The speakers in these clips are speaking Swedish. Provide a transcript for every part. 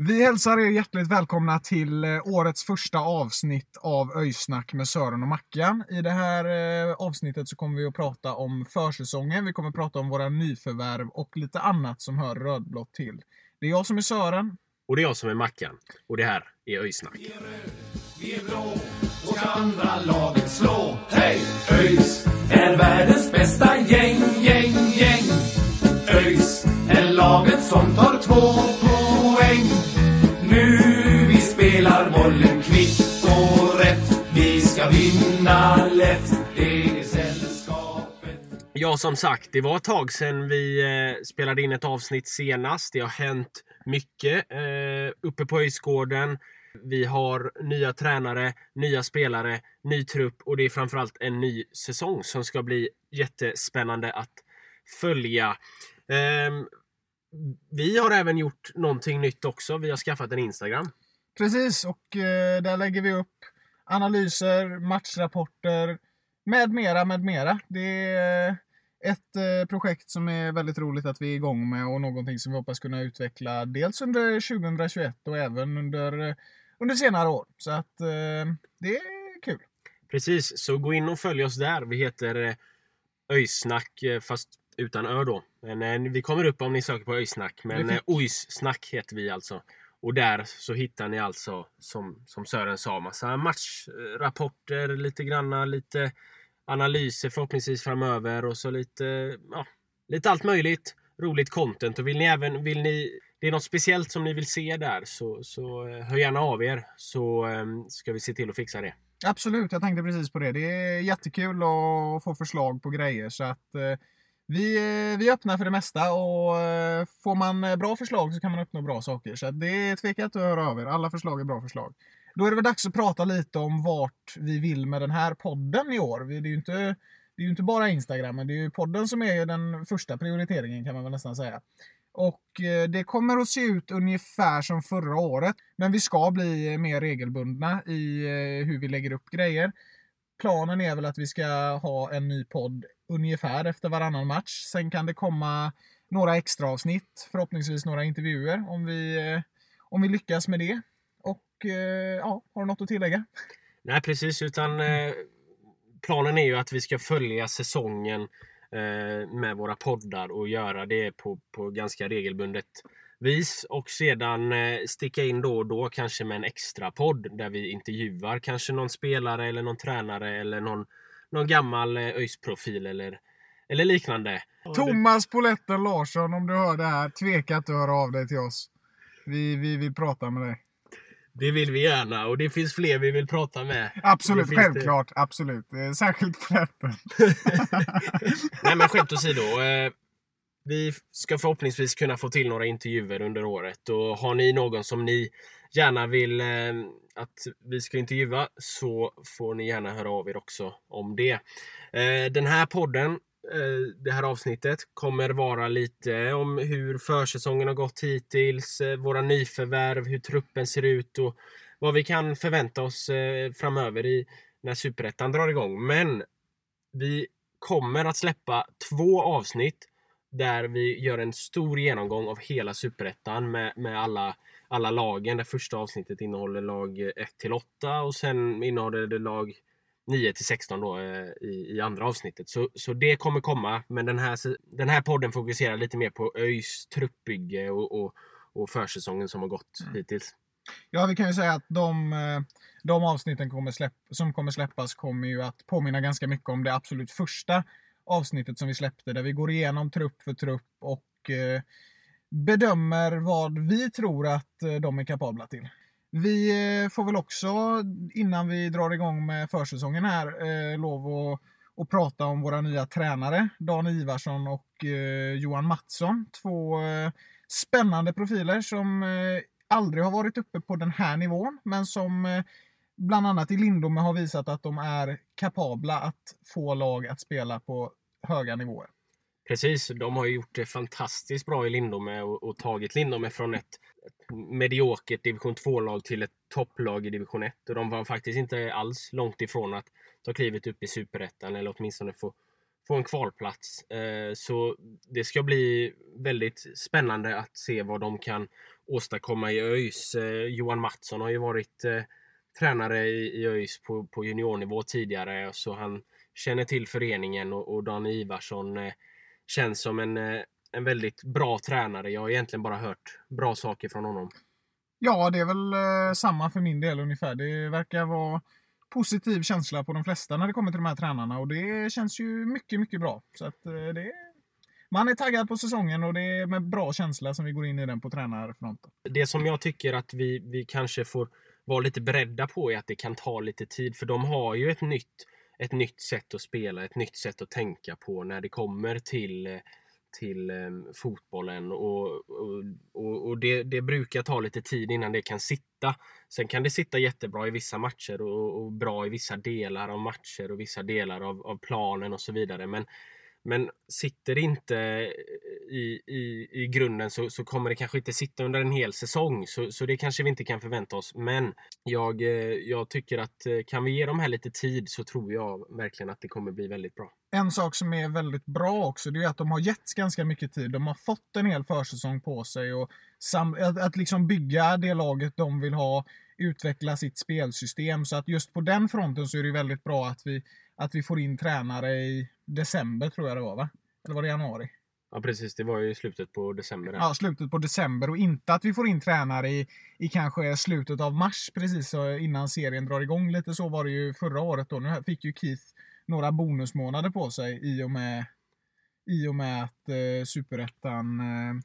Vi hälsar er hjärtligt välkomna till eh, årets första avsnitt av Öjsnack med Sören och Mackan. I det här eh, avsnittet så kommer vi att prata om försäsongen, vi kommer att prata om våra nyförvärv och lite annat som hör rödblått till. Det är jag som är Sören. Och det är jag som är Mackan. Och det här är Öjsnack. Vi är röd, vi är blå och ska andra laget slå. Hej! ÖIS är världens bästa gäng, gäng, gäng. ÖIS är laget som tar två poäng. Nu vi spelar bollen kvitt och rätt. Vi ska vinna lätt. Det är sällskapet. Ja, som sagt, det var ett tag sedan vi eh, spelade in ett avsnitt senast. Det har hänt mycket eh, uppe på Öjsgården. Vi har nya tränare, nya spelare, ny trupp och det är framförallt en ny säsong som ska bli jättespännande att följa. Ehm, vi har även gjort någonting nytt också. Vi har skaffat en Instagram. Precis, och eh, där lägger vi upp analyser, matchrapporter med mera, med mera. Det är ett eh, projekt som är väldigt roligt att vi är igång med och någonting som vi hoppas kunna utveckla dels under 2021 och även under, eh, under senare år. Så att eh, det är kul. Precis, så gå in och följ oss där. Vi heter eh, Öjsnack eh, fast utan ö då. Men eh, vi kommer upp om ni söker på Öjsnack. Men eh, Ojssnack heter vi alltså. Och där så hittar ni alltså, som, som Sören sa, massa matchrapporter, lite granna, lite analyser förhoppningsvis framöver och så lite, ja, lite allt möjligt. Roligt content. Och vill ni även, vill ni, det är något speciellt som ni vill se där så, så eh, hör gärna av er så eh, ska vi se till att fixa det. Absolut, jag tänkte precis på det. Det är jättekul att få förslag på grejer så att eh, vi, eh, vi öppnar för det mesta och eh, får man eh, bra förslag så kan man uppnå bra saker. Så det är tvekat att höra av er. Alla förslag är bra förslag. Då är det väl dags att prata lite om vart vi vill med den här podden i år. Det är ju inte, det är ju inte bara Instagram, men det är ju podden som är den första prioriteringen kan man väl nästan säga. Och det kommer att se ut ungefär som förra året. Men vi ska bli mer regelbundna i hur vi lägger upp grejer. Planen är väl att vi ska ha en ny podd ungefär efter varannan match. Sen kan det komma några extra avsnitt, förhoppningsvis några intervjuer om vi, eh, om vi lyckas med det. Och eh, ja, har du något att tillägga? Nej precis, utan eh, planen är ju att vi ska följa säsongen med våra poddar och göra det på, på ganska regelbundet vis. Och sedan sticka in då och då kanske med en extra podd där vi intervjuar kanske någon spelare eller någon tränare eller någon, någon gammal eh, ÖIS-profil eller, eller liknande. Thomas Poletten Larsson, om du hör det här, tveka inte att höra av dig till oss. Vi, vi vill prata med dig. Det vill vi gärna och det finns fler vi vill prata med. Absolut, finns det. självklart. Absolut. Eh, Särskilt Poletten. Nej men skämt åsido. Eh, vi ska förhoppningsvis kunna få till några intervjuer under året. Och har ni någon som ni gärna vill eh, att vi ska intervjua så får ni gärna höra av er också om det. Eh, den här podden, eh, det här avsnittet, kommer vara lite om hur försäsongen har gått hittills, eh, våra nyförvärv, hur truppen ser ut och vad vi kan förvänta oss eh, framöver i när Superettan drar igång. Men vi kommer att släppa två avsnitt där vi gör en stor genomgång av hela Superettan med, med alla, alla lagen. Det första avsnittet innehåller lag 1 till 8 och sen innehåller det lag 9 till 16 då, eh, i, i andra avsnittet. Så, så det kommer komma. Men den här, den här podden fokuserar lite mer på ÖIS truppbygge och, och, och försäsongen som har gått hittills. Ja, vi kan ju säga att de, eh, de avsnitten kommer släpp, som kommer släppas kommer ju att påminna ganska mycket om det absolut första avsnittet som vi släppte där vi går igenom trupp för trupp och eh, bedömer vad vi tror att eh, de är kapabla till. Vi eh, får väl också innan vi drar igång med försäsongen här eh, lov att, att prata om våra nya tränare Dan Ivarsson och Johan Mattsson. Två, spännande profiler som aldrig har varit uppe på den här nivån, men som bland annat i Lindome har visat att de är kapabla att få lag att spela på höga nivåer. Precis, de har ju gjort det fantastiskt bra i Lindome och, och tagit Lindome från ett, ett mediokert division 2-lag till ett topplag i division 1. Och de var faktiskt inte alls långt ifrån att ta klivet upp i superettan eller åtminstone få, få en kvalplats. Eh, så det ska bli väldigt spännande att se vad de kan åstadkomma i ÖIS. Eh, Johan Mattsson har ju varit eh, tränare i, i ÖIS på, på juniornivå tidigare så han känner till föreningen och, och Dan Ivarsson eh, känns som en, eh, en väldigt bra tränare. Jag har egentligen bara hört bra saker från honom. Ja, det är väl eh, samma för min del ungefär. Det verkar vara positiv känsla på de flesta när det kommer till de här tränarna och det känns ju mycket, mycket bra. Så att eh, det man är taggad på säsongen och det är med bra känsla som vi går in i den på tränarfronten. Det som jag tycker att vi, vi kanske får vara lite beredda på är att det kan ta lite tid för de har ju ett nytt, ett nytt sätt att spela, ett nytt sätt att tänka på när det kommer till till eh, fotbollen och, och, och det, det, brukar ta lite tid innan det kan sitta. Sen kan det sitta jättebra i vissa matcher och, och bra i vissa delar av matcher och vissa delar av, av planen och så vidare. Men men sitter det inte eh, i, i, i grunden så, så kommer det kanske inte sitta under en hel säsong. Så, så det kanske vi inte kan förvänta oss. Men jag, eh, jag tycker att eh, kan vi ge dem här lite tid så tror jag verkligen att det kommer bli väldigt bra. En sak som är väldigt bra också det är att de har getts ganska mycket tid. De har fått en hel försäsong på sig och sam, att, att liksom bygga det laget de vill ha, utveckla sitt spelsystem. Så att just på den fronten så är det väldigt bra att vi att vi får in tränare i december tror jag det var va? Eller var det januari? Ja precis, det var ju slutet på december. Ja, slutet på december och inte att vi får in tränare i, i kanske slutet av mars precis innan serien drar igång. Lite så var det ju förra året då. Nu fick ju Keith några bonusmånader på sig i och med, i och med att eh, superettan eh,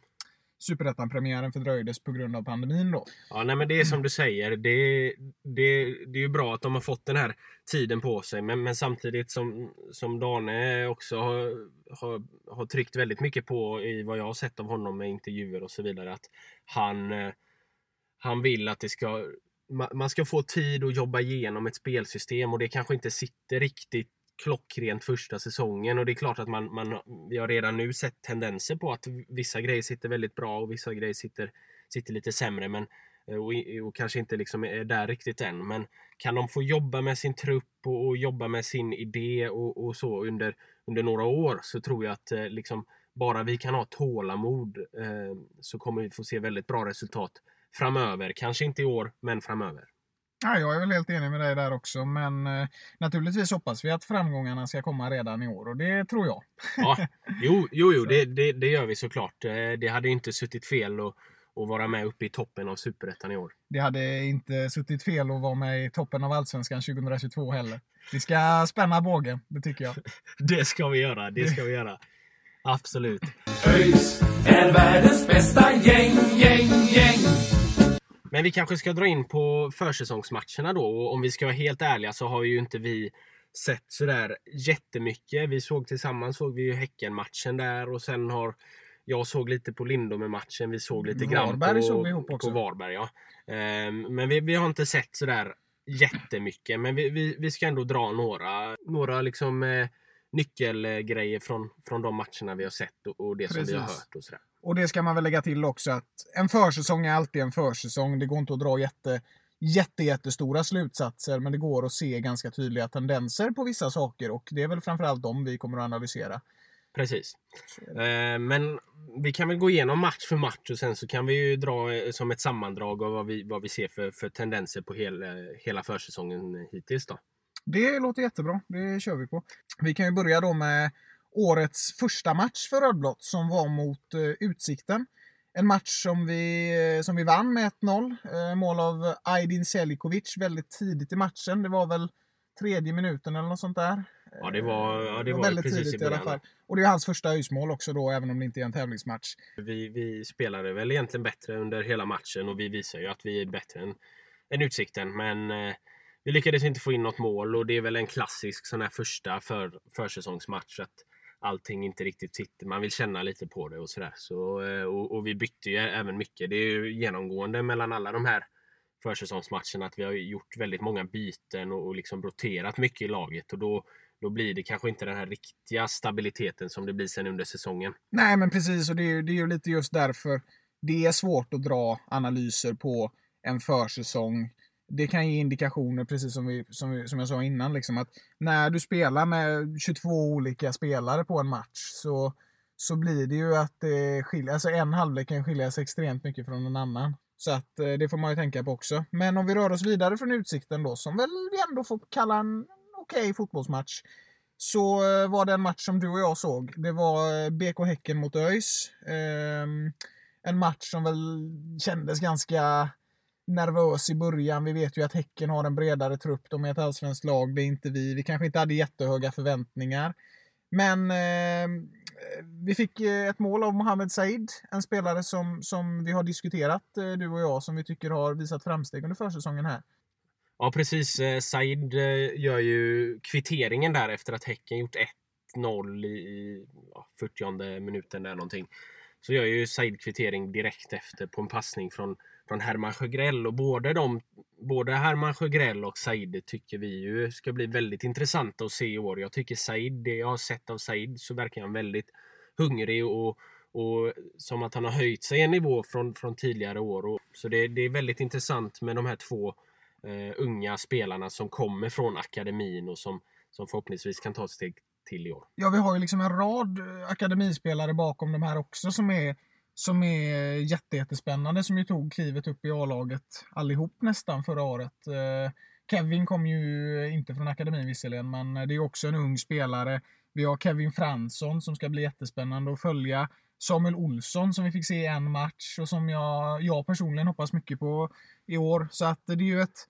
Superettan-premiären fördröjdes på grund av pandemin då. Ja, nej men det är som du säger. Det, det, det är ju bra att de har fått den här tiden på sig. Men, men samtidigt som, som Dane också har, har, har tryckt väldigt mycket på i vad jag har sett av honom med intervjuer och så vidare. Att han, eh, han vill att det ska man ska få tid att jobba igenom ett spelsystem och det kanske inte sitter riktigt klockrent första säsongen och det är klart att man, man, vi har redan nu sett tendenser på att vissa grejer sitter väldigt bra och vissa grejer sitter, sitter lite sämre men, eh, och, och kanske inte liksom är där riktigt än. Men kan de få jobba med sin trupp och, och jobba med sin idé och, och, så under, under några år så tror jag att eh, liksom, bara vi kan ha tålamod eh, så kommer vi få se väldigt bra resultat framöver. Kanske inte i år, men framöver. Ja, jag är väl helt enig med dig där också, men eh, naturligtvis hoppas vi att framgångarna ska komma redan i år och det tror jag. ja, jo, jo, jo det, det, det, gör vi såklart. Eh, det hade inte suttit fel att, att vara med uppe i toppen av Superettan i år. Det hade inte suttit fel att vara med i toppen av Allsvenskan 2022 heller. Vi ska spänna bågen, det tycker jag. det ska vi göra, det ska vi göra. Absolut. ÖIS är världens bästa gäng, gäng, gäng. Men vi kanske ska dra in på försäsongsmatcherna då. Och om vi ska vara helt ärliga så har ju inte vi sett sådär jättemycket. Vi såg tillsammans såg vi ju Häcken-matchen där och sen har jag såg lite på Lindome-matchen. Vi såg lite Varberg grann på, såg vi ihop också. på Varberg. Ja. Um, men vi, vi har inte sett sådär jättemycket. Men vi, vi, vi ska ändå dra några, några liksom, eh, nyckelgrejer från, från de matcherna vi har sett och, och det Precis. som vi har hört. Och sådär. Och det ska man väl lägga till också att en försäsong är alltid en försäsong. Det går inte att dra jätte, jätte, jättestora slutsatser, men det går att se ganska tydliga tendenser på vissa saker och det är väl framförallt de vi kommer att analysera. Precis. Eh, men vi kan väl gå igenom match för match och sen så kan vi ju dra eh, som ett sammandrag av vad vi, vad vi ser för, för tendenser på hel, hela försäsongen hittills. Då. Det låter jättebra. Det kör vi på. Vi kan ju börja då med årets första match för Rödblått som var mot eh, Utsikten. En match som vi, eh, som vi vann med 1-0. Eh, mål av Aydin Selikovic väldigt tidigt i matchen. Det var väl tredje minuten eller något sånt där. Ja, det var, ja, det var, väldigt precis tidigt i, i alla fall. Och det är hans första öjsmål också då, även om det inte är en tävlingsmatch. Vi, vi spelade väl egentligen bättre under hela matchen och vi visar ju att vi är bättre än, än Utsikten. Men eh, vi lyckades inte få in något mål och det är väl en klassisk sån här första för, försäsongsmatch. Att allting inte riktigt sitter. Man vill känna lite på det och sådär. Så, eh, och, och vi bytte ju även mycket. Det är ju genomgående mellan alla de här försäsongsmatcherna att vi har gjort väldigt många byten och, och liksom roterat mycket i laget. Och då, då blir det kanske inte den här riktiga stabiliteten som det blir sen under säsongen. Nej, men precis. Och det är, ju- det är ju lite just därför det är svårt att dra analyser på en försäsong. Det kan ge indikationer, precis som, vi, som, vi, som jag sa innan, liksom, att när du spelar med 22 olika spelare på en match så, så blir det ju att det skiljer, alltså en halvlek kan skilja sig extremt mycket från en annan. Så att eh, det får man ju tänka på också. Men om vi rör oss vidare från Utsikten då, som väl vi ändå får kalla en okej fotbollsmatch, så eh, var det en match som du och jag såg. Det var eh, BK Häcken mot ÖIS. Ehm, en match som väl kändes ganska nervös i början. Vi vet ju att Häcken har en bredare trupp. De är ett allsvenskt lag. Det är inte vi. Vi kanske inte hade jättehöga förväntningar. Men eh, vi fick eh, ett mål av Mohamed Said, en spelare som, som vi har diskuterat, eh, du och jag, som vi tycker har visat framsteg under försäsongen här. Ja precis. Eh, Said gör ju kvitteringen där efter att Häcken gjort 1-0 i, i ja, 40 minuten där någonting. Så gör ju Said kvittering direkt efter på en passning från, från Herman Sjögrell. Och både, de, både Herman Sjögrell och Said tycker vi ju ska bli väldigt intressanta att se i år. Jag tycker Said, det jag har sett av Said så verkar han väldigt hungrig och, och som att han har höjt sig en nivå från, från tidigare år. Och, så det, det är väldigt intressant med de här två eh, unga spelarna som kommer från akademin och som, som förhoppningsvis kan ta ett steg till i år. Ja, vi har ju liksom en rad eh, akademispelare bakom de här också som är, som är jätte, jättespännande, som ju tog klivet upp i A-laget allihop nästan förra året. Eh, Kevin kom ju inte från akademin visserligen, men det är också en ung spelare. Vi har Kevin Fransson som ska bli jättespännande att följa. Samuel Olsson som vi fick se i en match och som jag, jag personligen hoppas mycket på i år. Så att det är ju ett,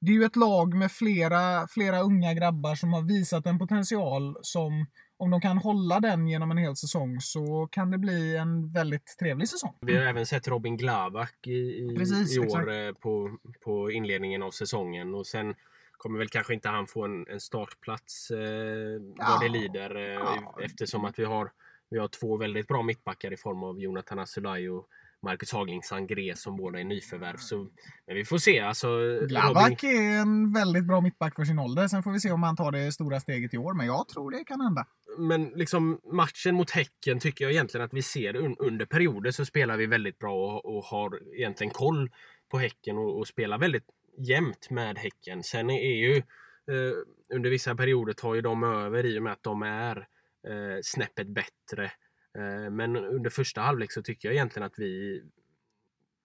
det är ju ett lag med flera, flera unga grabbar som har visat en potential som om de kan hålla den genom en hel säsong så kan det bli en väldigt trevlig säsong. Vi har även sett Robin Glavak i, i, Precis, i år eh, på, på inledningen av säsongen. Och sen kommer väl kanske inte han få en, en startplats eh, vad Ja. det lider. Eh, Ja. Eftersom att vi har, vi har två väldigt bra mittbackar i form av Jonathan Asulaj och Marcus Hagling Sangré som båda är nyförvärv. Så, men vi får se. Alltså, Robin, Glavak är en väldigt bra mittback för sin ålder. Sen får vi se om han tar det stora steget i år, men jag tror det kan hända. men liksom matchen mot Häcken tycker jag egentligen att vi ser un, under perioder så spelar vi väldigt bra och, och har egentligen koll på Häcken och, och spelar väldigt jämnt med Häcken. Sen är ju eh, under vissa perioder tar ju de över i och med att de är eh, snäppet bättre. Eh, men under första halvlek så tycker jag egentligen att vi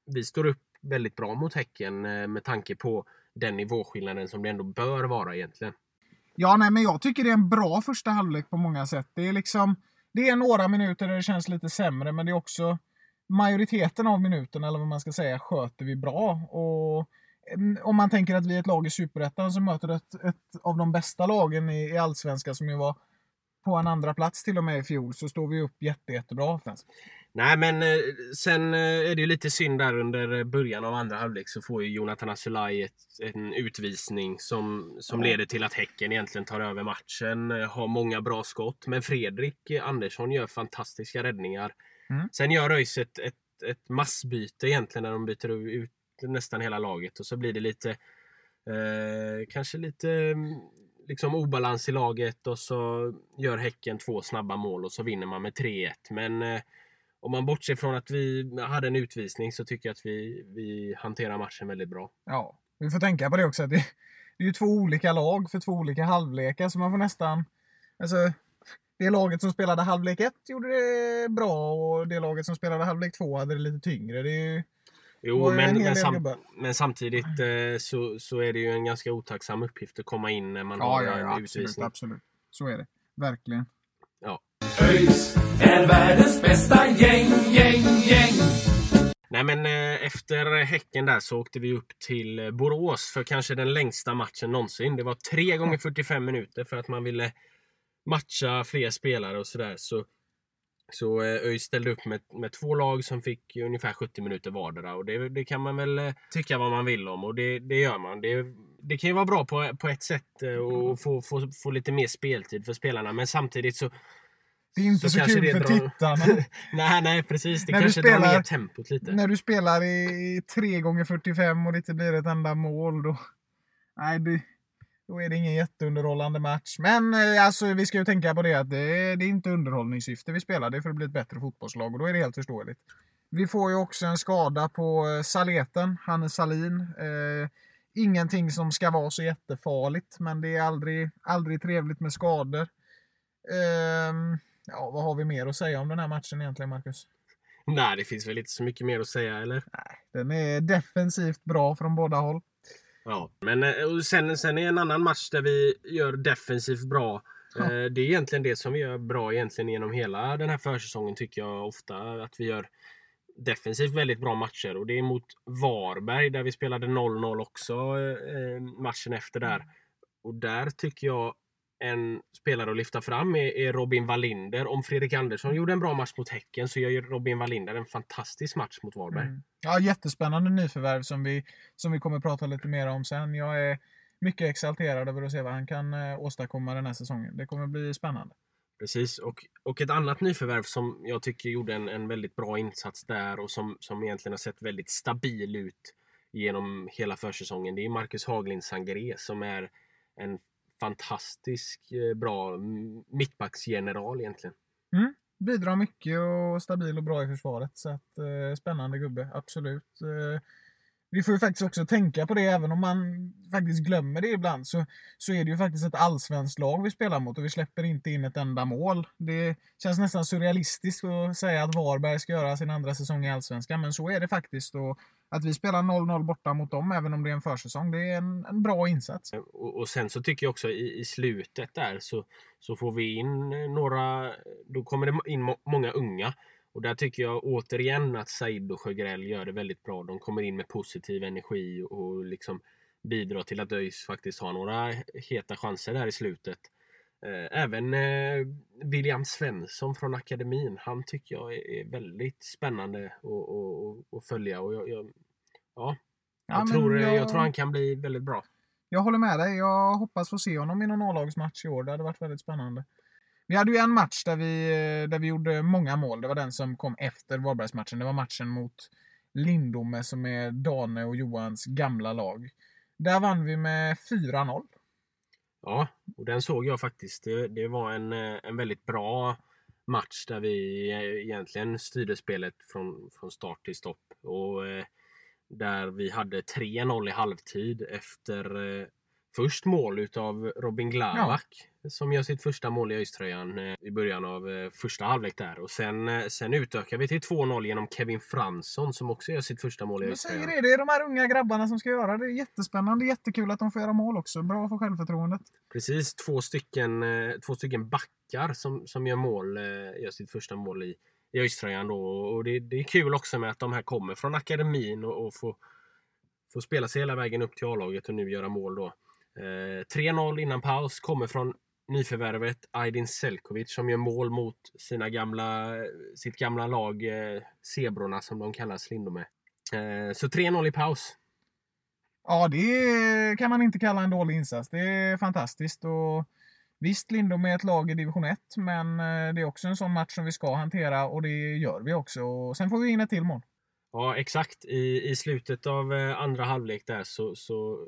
vi står upp väldigt bra mot Häcken eh, med tanke på den nivåskillnaden som det ändå bör vara egentligen. Ja, nej, men jag tycker det är en bra första halvlek på många sätt. Det är liksom, det är några minuter där det känns lite sämre, men det är också majoriteten av minuterna, eller vad man ska säga, sköter vi bra. Och mm, om man tänker att vi är ett lag i Superettan som möter ett, ett av de bästa lagen i, i Allsvenskan som ju var på en andra plats till och med i fjol, så står vi upp jätte, jättebra offensivt. Nej men eh, sen eh, är det ju lite synd där under början av andra halvlek så får ju Jonathan Asulaj en utvisning som, som leder till att Häcken egentligen tar över matchen. eh, Har många bra skott. Men Fredrik Andersson gör fantastiska räddningar. Mm. Sen gör ÖIS ett, ett, ett massbyte egentligen när de byter ut nästan hela laget och så blir det lite eh, kanske lite mm, liksom obalans i laget och så gör Häcken två snabba mål och så vinner man med 3-1. Men eh, om man bortser från att vi hade en utvisning så tycker jag att vi, vi hanterar matchen väldigt bra. Ja, vi får tänka på det också. Det, det är ju två olika lag för två olika halvlekar, så man får nästan... Alltså, det laget som spelade halvlek 1 gjorde det bra och det laget som spelade halvlek 2 hade det lite tyngre. Det är ju... Jo, en men, men, sam, men samtidigt eh, så, så är det ju en ganska otacksam uppgift att komma in när man har en absolut, utvisning. absolut. Så är det. Verkligen. ÖIS är världens bästa gäng, gäng, gäng. Nej men eh, efter Häcken där så åkte vi upp till eh, Borås för kanske den längsta matchen någonsin. Det var tre gånger 45 minuter för att man ville matcha fler spelare och sådär. Så, så eh, ÖIS ställde upp med, med två lag som fick ungefär 70 minuter vardera. Och det, det kan man väl eh, tycka vad man vill om och det, det gör man. Det, det kan ju vara bra på, på ett sätt eh, och få, få, få lite mer speltid för spelarna men samtidigt så Det är inte så, kanske kul det för drar- tittarna. nej, nej precis. Det När kanske drar spelar- spelar- ner tempot lite. När du spelar i 3 gånger 45 och det inte blir ett enda mål då... Nej, det, då är det ingen jätteunderhållande match. Men eh, alltså, vi ska ju tänka på det att det, det är inte underhållningssyfte vi spelar. Det är för att bli ett bättre fotbollslag och då är det helt förståeligt. Vi får ju också en skada på eh, Saleten, Hannes Salin. Eh, ingenting som ska vara så jättefarligt, men det är aldrig, aldrig trevligt med skador. Ehm, ja, vad har vi mer att säga om den här matchen egentligen, Marcus? Nej, det finns väl inte så mycket mer att säga, eller? Den är defensivt bra från båda håll. Ja, men eh, och sen, sen är en annan match där vi gör defensivt bra. Ja. Eh, Det är egentligen det som vi gör bra egentligen genom hela den här försäsongen tycker jag ofta. Att vi gör defensivt väldigt bra matcher. Och det är mot Varberg där vi spelade 0-0 också eh, matchen efter där. Och där tycker jag en spelare att lyfta fram är, är Robin Wallinder. Om Fredrik Andersson gjorde en bra match mot Häcken så gör Robin Wallinder en fantastisk match mot Varberg. Mm. Ja, jättespännande nyförvärv som vi, som vi kommer prata lite mer om sen. Jag är mycket exalterad över att se vad han kan eh, åstadkomma den här säsongen. Det kommer bli spännande. Precis, och, och ett annat nyförvärv som jag tycker gjorde en, en väldigt bra insats där och som, som egentligen har sett väldigt stabil ut genom hela försäsongen. Det är Marcus Haglind Sangaré som är en fantastisk eh, bra mittbacksgeneral egentligen. Mm. Bidrar mycket och stabil och bra i försvaret. Så att, eh, spännande gubbe, absolut. Eh, vi får ju faktiskt också tänka på det, även om man faktiskt glömmer det ibland, så, så är det ju faktiskt ett allsvenskt lag vi spelar mot och vi släpper inte in ett enda mål. Det känns nästan surrealistiskt att säga att Varberg ska göra sin andra säsong i allsvenskan, men så är det faktiskt. Och att vi spelar 0-0 borta mot dem, även om det är en försäsong, det är en, en bra insats. Eh, och, och sen så tycker jag också i, i slutet där så, så får vi in eh, några, då kommer det in må, många unga. Och där tycker jag återigen att Said och Sjögrell gör det väldigt bra. De kommer in med positiv energi och liksom bidrar till att ÖIS faktiskt har några heta chanser där i slutet. Eh, även William Svensson från akademin. Han tycker jag är, väldigt spännande att, att, att, att följa. Och jag, jag, ja, Ja, jag, tror, jag- jag tror han kan bli väldigt bra. Jag håller med dig. Jag hoppas få se honom i någon A-lagsmatch i år. Det hade varit väldigt spännande. Vi hade ju en match där vi, där vi gjorde många mål. Det var den som kom efter Varbergsmatchen. Det var matchen mot Lindome som är Dane och Johans gamla lag. Där vann vi med 4-0. Ja, och den såg jag faktiskt. Det, det var en, eh, en väldigt bra match där vi eh, egentligen styrde spelet från, från start till stopp. Och eh, där vi hade 3-0 i halvtid efter eh, först mål utav Robin Glavak som gör sitt första mål i ÖIS-tröjan eh, i början av eh, första halvlek där. Och sen, eh, sen utökar vi till 2-0 genom Kevin Fransson som också gör sitt första mål i Jag säger ÖIS-tröjan. det, det är de här unga grabbarna som ska göra det. Det är jättespännande, jättekul att de får göra mål också. Bra för självförtroendet. Precis, två stycken, eh, två stycken backar som, som gör mål, eh, gör sitt första mål i, i ÖIS-tröjan då. Och det, det är kul också med att de här kommer från akademin och, och får, får spela sig hela vägen upp till A-laget och nu göra mål då. Eh, 3-0 innan paus, kommer från nyförvärvet Aydin Selkovic som gör mål mot sina gamla, sitt gamla lag eh, Zebrorna som de kallas, Lindome. Eh, så 3-0 i paus. Ja, det kan man inte kalla en dålig insats. Det är fantastiskt. Och visst, Lindom är ett lag i division 1, men eh, det är också en sån match som vi ska hantera och det gör vi också. Och sen får vi in ett till mål. Ja, exakt. I, i slutet av eh, andra halvlek där så, så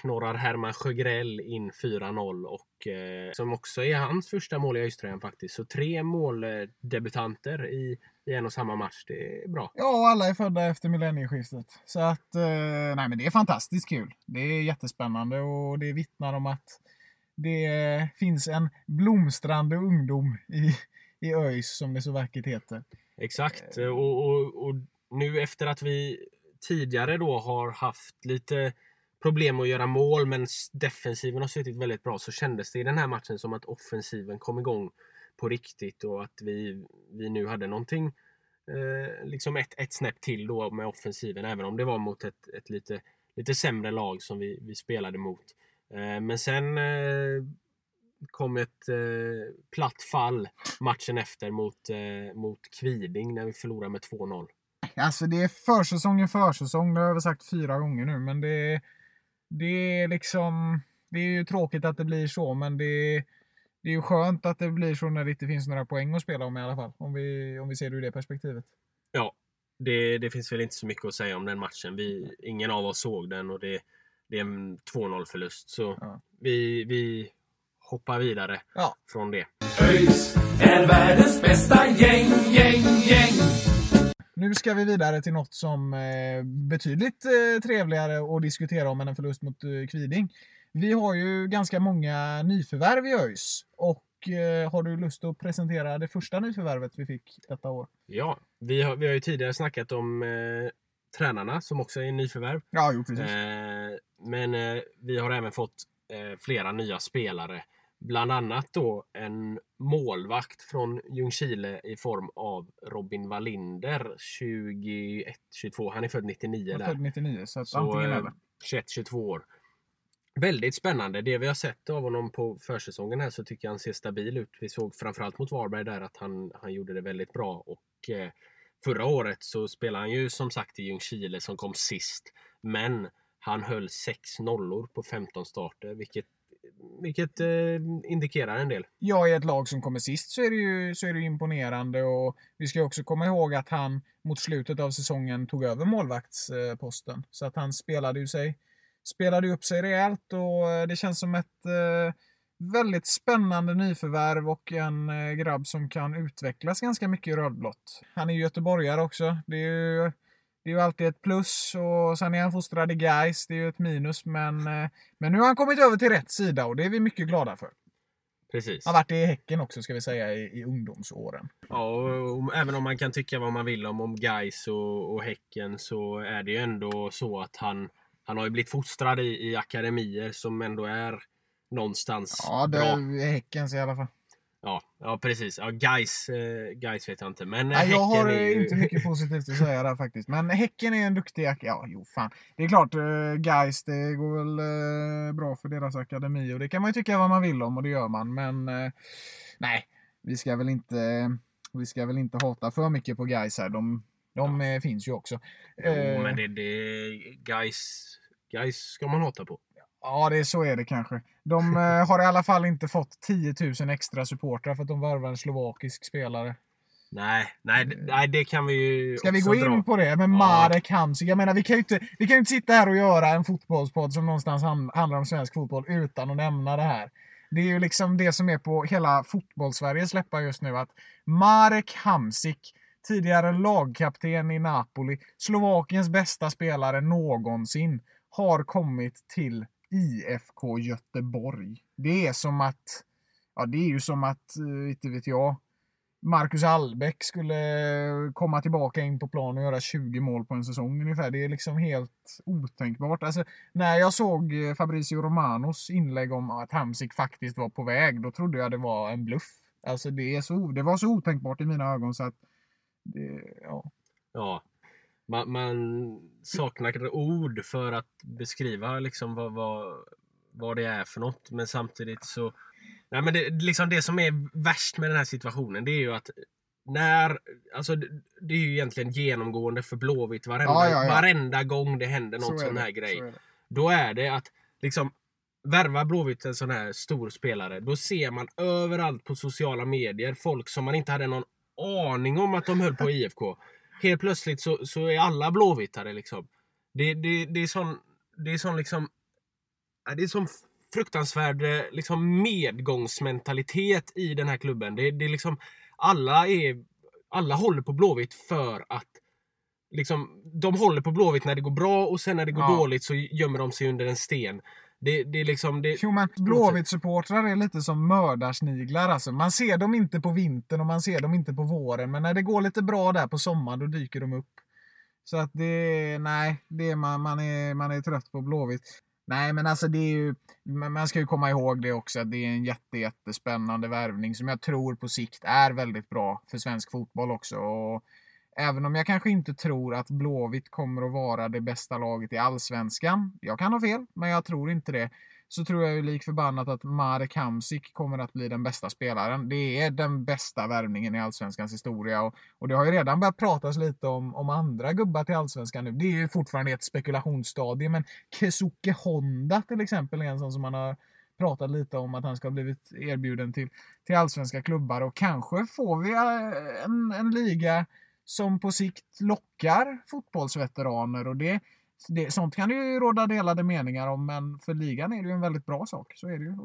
knorrar Herman Sjögrell in 4-0 och eh, som också är hans första mål i ÖIS-tröjan faktiskt. Så tre måldebutanter i, i en och samma match. Det är bra. Ja, och alla är födda efter millennieskiftet. Så att, eh, nej men det är fantastiskt kul. Det är jättespännande och det vittnar om att det finns en blomstrande ungdom i, i ÖIS som det så vackert heter. Exakt. Och, och, och nu efter att vi tidigare då har haft lite problem att göra mål men defensiven har suttit väldigt bra så kändes det i den här matchen som att offensiven kom igång på riktigt och att vi, vi nu hade någonting eh, liksom ett, ett snäpp till då med offensiven även om det var mot ett, ett lite, lite sämre lag som vi, vi spelade mot. Eh, men sen eh, kom ett eh, platt fall matchen efter mot, eh, mot Kviding när vi förlorade med 2-0. Alltså det är försäsong i försäsong, det har jag väl sagt fyra gånger nu, men det, det är liksom... Det är ju tråkigt att det blir så, men det, det det är ju skönt att det blir så när det inte finns några poäng att spela om i alla fall. Om vi, om vi ser det ur det perspektivet. Ja, det, det finns väl inte så mycket att säga om den matchen. Vi, ingen av oss såg den och det, det är en 2-0 förlust. Så Ja. vi, vi hoppar vidare Ja. från det. ÖIS är världens bästa gäng, gäng, gäng. Nu ska vi vidare till något som är betydligt eh, trevligare att diskutera om än en förlust mot eh, Kviding. Vi har ju ganska många nyförvärv i ÖIS. Och eh, har du lust att presentera det första nyförvärvet vi fick detta år? Ja, vi har, vi har ju tidigare snackat om eh, tränarna som också är nyförvärv. Ja, jo precis. Eh, men eh, vi har även fått eh, flera nya spelare. Bland annat då en målvakt från Ljungskile i form av Robin Wallinder, 21-22. Han är född 99 Jag är född 99, så, Så, antingen eller. 21-22 år. Väldigt spännande. Det vi har sett av honom på försäsongen här så tycker jag han ser stabil ut. Vi såg framförallt mot Varberg där att han, han gjorde det väldigt bra. Och eh, Förra året så spelade han ju som sagt i Ljungskile som kom sist. Men han höll sex nollor på 15 starter vilket, vilket eh, indikerar en del. Ja, i ett lag som kommer sist så är det ju, så är det ju imponerande. Och vi ska också komma ihåg att han mot slutet av säsongen tog över målvaktsposten. Så att han spelade ju sig, spelade upp sig rejält och eh, det känns som ett eh, väldigt spännande nyförvärv och en eh, grabb som kan utvecklas ganska mycket i rödblått. Han är göteborgare också. Det är ju, det är ju alltid ett plus och sen är han fostrad i Gais. Det är ju ett minus men, eh, men nu har han kommit över till rätt sida och det är vi mycket glada för. Precis. Han har varit i Häcken också ska vi säga i, i ungdomsåren. Ja, och, och även om man kan tycka vad man vill om, om Gais och, och Häcken så är det ju ändå så att han, han har ju blivit fostrad i, i akademier som ändå är någonstans Ja, det är Häckens i alla fall. Ja, ja precis. Ja, Gais, eh, Gais vet jag inte. Men eh, Nej, jag har är ju... inte mycket positivt att säga där faktiskt. Men Häcken är en duktig... Ja, jo fan. Det är klart, uh, guys, det går väl eh, bra för deras akademi och det kan man ju tycka vad man vill om och det gör man. Men eh, nej, vi ska väl inte... Vi ska väl inte hata för mycket på guys här. De, de eh, finns ju också. Jo, Eh, men det, det Gais, Gais ska man hata på. Ja, det är så är det kanske. De eh, har i alla fall inte fått 10 000 extra supportrar för att de värvar en slovakisk spelare. Nej, nej, nej, det kan vi ju Ska vi gå in dra. på det med Marek Hamsik? Jag menar, vi kan ju inte, vi kan ju inte sitta här och göra en fotbollspodd som någonstans han, handlar om svensk fotboll utan att nämna det här. Det är ju liksom det som är på hela fotbollssverige släppa just nu att Marek Hamsik, tidigare lagkapten i Napoli, Slovakiens bästa spelare någonsin, har kommit till IFK Göteborg. Det är som att, ja det är ju som att, eh, inte vet jag, Marcus Albeck skulle komma tillbaka in på plan och göra 20 mål på en säsong ungefär. Det är liksom helt otänkbart. Alltså, när jag såg Fabricio Fabrizio Romanos inlägg om att Hamsik faktiskt var på väg, då trodde jag det var en bluff. Alltså det, är så, det var så otänkbart i mina ögon så att... Det, ja. Ja. Man, man saknar ord för att beskriva liksom vad, vad, vad det är för något. Men samtidigt så... Nej, men det, liksom det som är värst med den här situationen det är ju att när, alltså det, är ju egentligen genomgående för Blåvitt varenda, Ja, ja, ja. varenda gång det händer någon så sån här grej. så är. Då är det att liksom värva Blåvitt en sån här stor spelare. Då ser man överallt på sociala medier folk som man inte hade någon aning om att de höll på IFK. Helt plötsligt så, så är alla blåvittare liksom. Det, det, det är sån, det är sån liksom, det är sån fruktansvärd eh, liksom medgångsmentalitet i den här klubben. Det, det är liksom, alla är, alla håller på Blåvitt för att liksom, de håller på Blåvitt när det går bra och sen när det går Ja. dåligt så gömmer de sig under en sten. Det, det är liksom, det, Jo, men Blåvitt-supportrar är lite som mördarsniglar. Alltså. Man ser dem inte på vintern och man ser dem inte på våren. Men när det går lite bra där på sommaren, då dyker de upp. Så att det, nej, det är man, man, är, man är trött på Blåvitt. Nej, men alltså det är ju, man ska ju komma ihåg det också att det är en jätte, jättespännande värvning som jag tror på sikt är väldigt bra för svensk fotboll också. Och även om jag kanske inte tror att Blåvitt kommer att vara det bästa laget i allsvenskan. Jag kan ha fel, men jag tror inte det så tror jag ju lik förbannat att Marek Hamsik kommer att bli den bästa spelaren. Det är den bästa värvningen i Allsvenskans historia och, och det har ju redan börjat pratas lite om, om andra gubbar till Allsvenskan nu. Det är ju fortfarande ett spekulationsstadie men Kesuke Honda till exempel är en sån som man har pratat lite om att han ska ha blivit erbjuden till, till allsvenska klubbar och kanske får vi eh, en, en liga som på sikt lockar fotbollsveteraner och det, det, sånt kan det ju råda delade meningar om men för ligan är det ju en väldigt bra sak. Så är det ju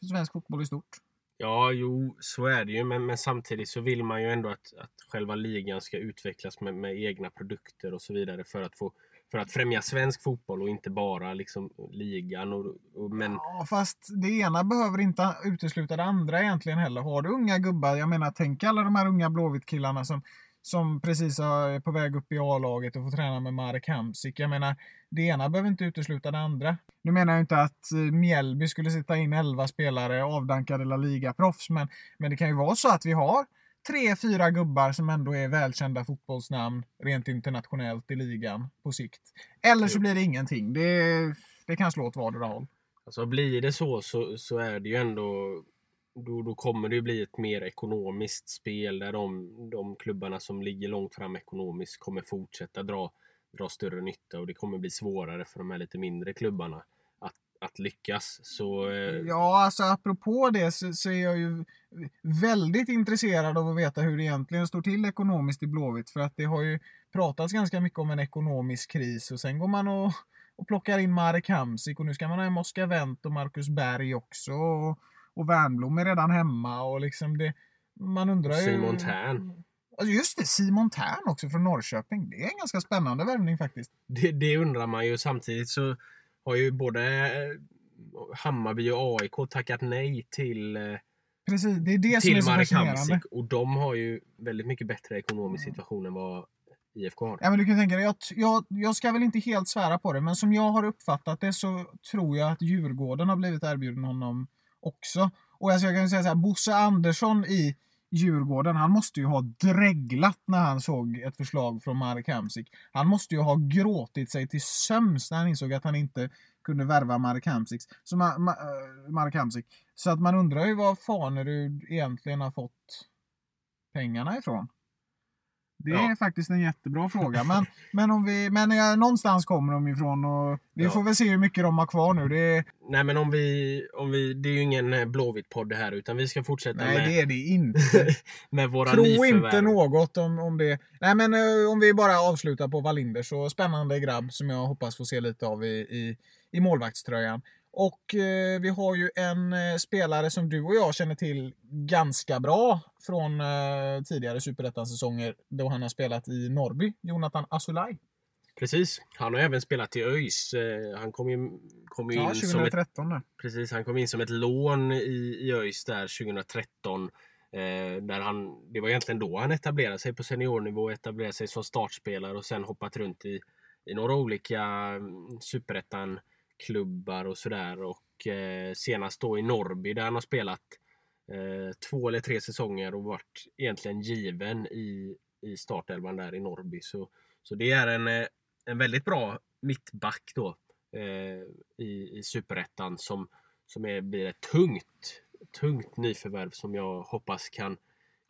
för svensk fotboll i stort. Ja, jo, så är det ju. Men, men samtidigt så vill man ju ändå att, att själva ligan ska utvecklas med, med egna produkter och så vidare för att få för att främja svensk fotboll och inte bara liksom ligan. Och, och, men... Ja, fast det ena behöver inte utesluta det andra egentligen heller. Har du unga gubbar, jag menar tänk alla de här unga Blåvitt-killarna som, som precis är på väg upp i A-laget och får träna med Marek Hamsik. Jag menar, det ena behöver inte utesluta det andra. Nu menar jag inte att eh, Mjällby skulle sitta in 11 spelare avdankade La Liga-proffs, men, men det kan ju vara så att vi har tre, fyra gubbar som ändå är välkända fotbollsnamn rent internationellt i ligan på sikt. Eller så blir det ingenting. Det, det kan slå åt vardera håll. Alltså blir det så, så så är det ju ändå då, då kommer det ju bli ett mer ekonomiskt spel där de, de klubbarna som ligger långt fram ekonomiskt kommer fortsätta dra, dra större nytta och det kommer bli svårare för de här lite mindre klubbarna att, att lyckas. Så, eh... Ja, alltså apropå det så, så, är jag ju väldigt intresserad av att veta hur det egentligen står till ekonomiskt i Blåvitt för att det har ju pratats ganska mycket om en ekonomisk kris och sen går man och, och plockar in Marek Hamsik och nu ska man ha hem Oskar Wendt och Marcus Berg också. Och, och Wernbloom är redan hemma och liksom det... Man undrar ju... Simon Tern. Just det, Simon Tern också från Norrköping. Det är en ganska spännande värvning faktiskt. Det, det undrar man ju. Samtidigt så har ju både eh, Hammarby och AIK tackat nej till eh, Precis, det är det som är så fascinerande. Och de har ju väldigt mycket bättre ekonomisk situation än vad IFK har. Ja, men du kan tänka dig, jag, jag, jag ska väl inte helt svära på det, men som jag har uppfattat det så tror jag att Djurgården har blivit erbjuden honom också. Och alltså jag kan säga så här, Bosse Andersson i Djurgården, han måste ju ha dreglat när han såg ett förslag från Marek Hamsik. Han måste ju ha gråtit sig till sömns när han insåg att han inte kunde värva Marek Hamsik. Så, Ma Ma eh, Marek Hamsik. så att man undrar ju var Fanerud egentligen har fått pengarna ifrån. Det är ja. faktiskt en jättebra fråga. Men, men, om vi, men ja, någonstans kommer de ifrån och vi ja. får väl se hur mycket de har kvar nu. Det... Nej men om vi, om vi, det är ju ingen eh, Blåvitt-podd här utan vi ska fortsätta Nej, med... det är det inte. med våra Tro inte något om, om det. Nej men eh, om vi bara avslutar på Wallinder så spännande grabb som jag hoppas få se lite av i, i, i målvaktströjan. Och eh, vi har ju en eh, spelare som du och jag känner till ganska bra från eh, tidigare superettan-säsonger då han har spelat i Norrby, Jonathan Asulaj. Precis, han har även spelat i ÖIS. Eh, han kom ju, kom ju ja, in 2013 som ett, Precis, han kom in som ett lån i, i ÖIS där 2013. Eh, där han, det var egentligen då han etablerade sig på seniornivå, etablerade sig som startspelare och sen hoppat runt i, i några olika mm, superettan klubbar och sådär. Och eh, senast då i Norrby där han har spelat eh, två eller tre säsonger och varit egentligen given i, i startelvan där i Norrby. Så, så det är en, eh, en väldigt bra mittback då eh, i, i Superettan som, som är, blir ett tungt, tungt nyförvärv som jag hoppas kan,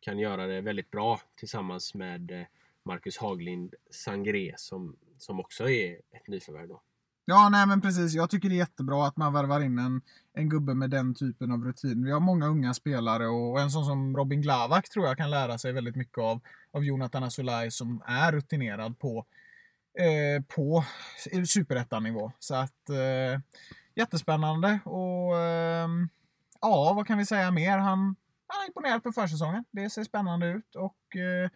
kan göra det väldigt bra tillsammans med eh, Marcus Haglind Sangré som, som också är ett nyförvärv. Då. Ja, nej men precis. Jag tycker det är jättebra att man värvar in en, en gubbe med den typen av rutin. Vi har många unga spelare och en sån som Robin Glavak tror jag kan lära sig väldigt mycket av, av Jonathan Asulaj som är rutinerad på, eh, på superettanivå. Så att eh, jättespännande och eh, ja, vad kan vi säga mer? Han, han har imponerat på försäsongen. Det ser spännande ut och eh,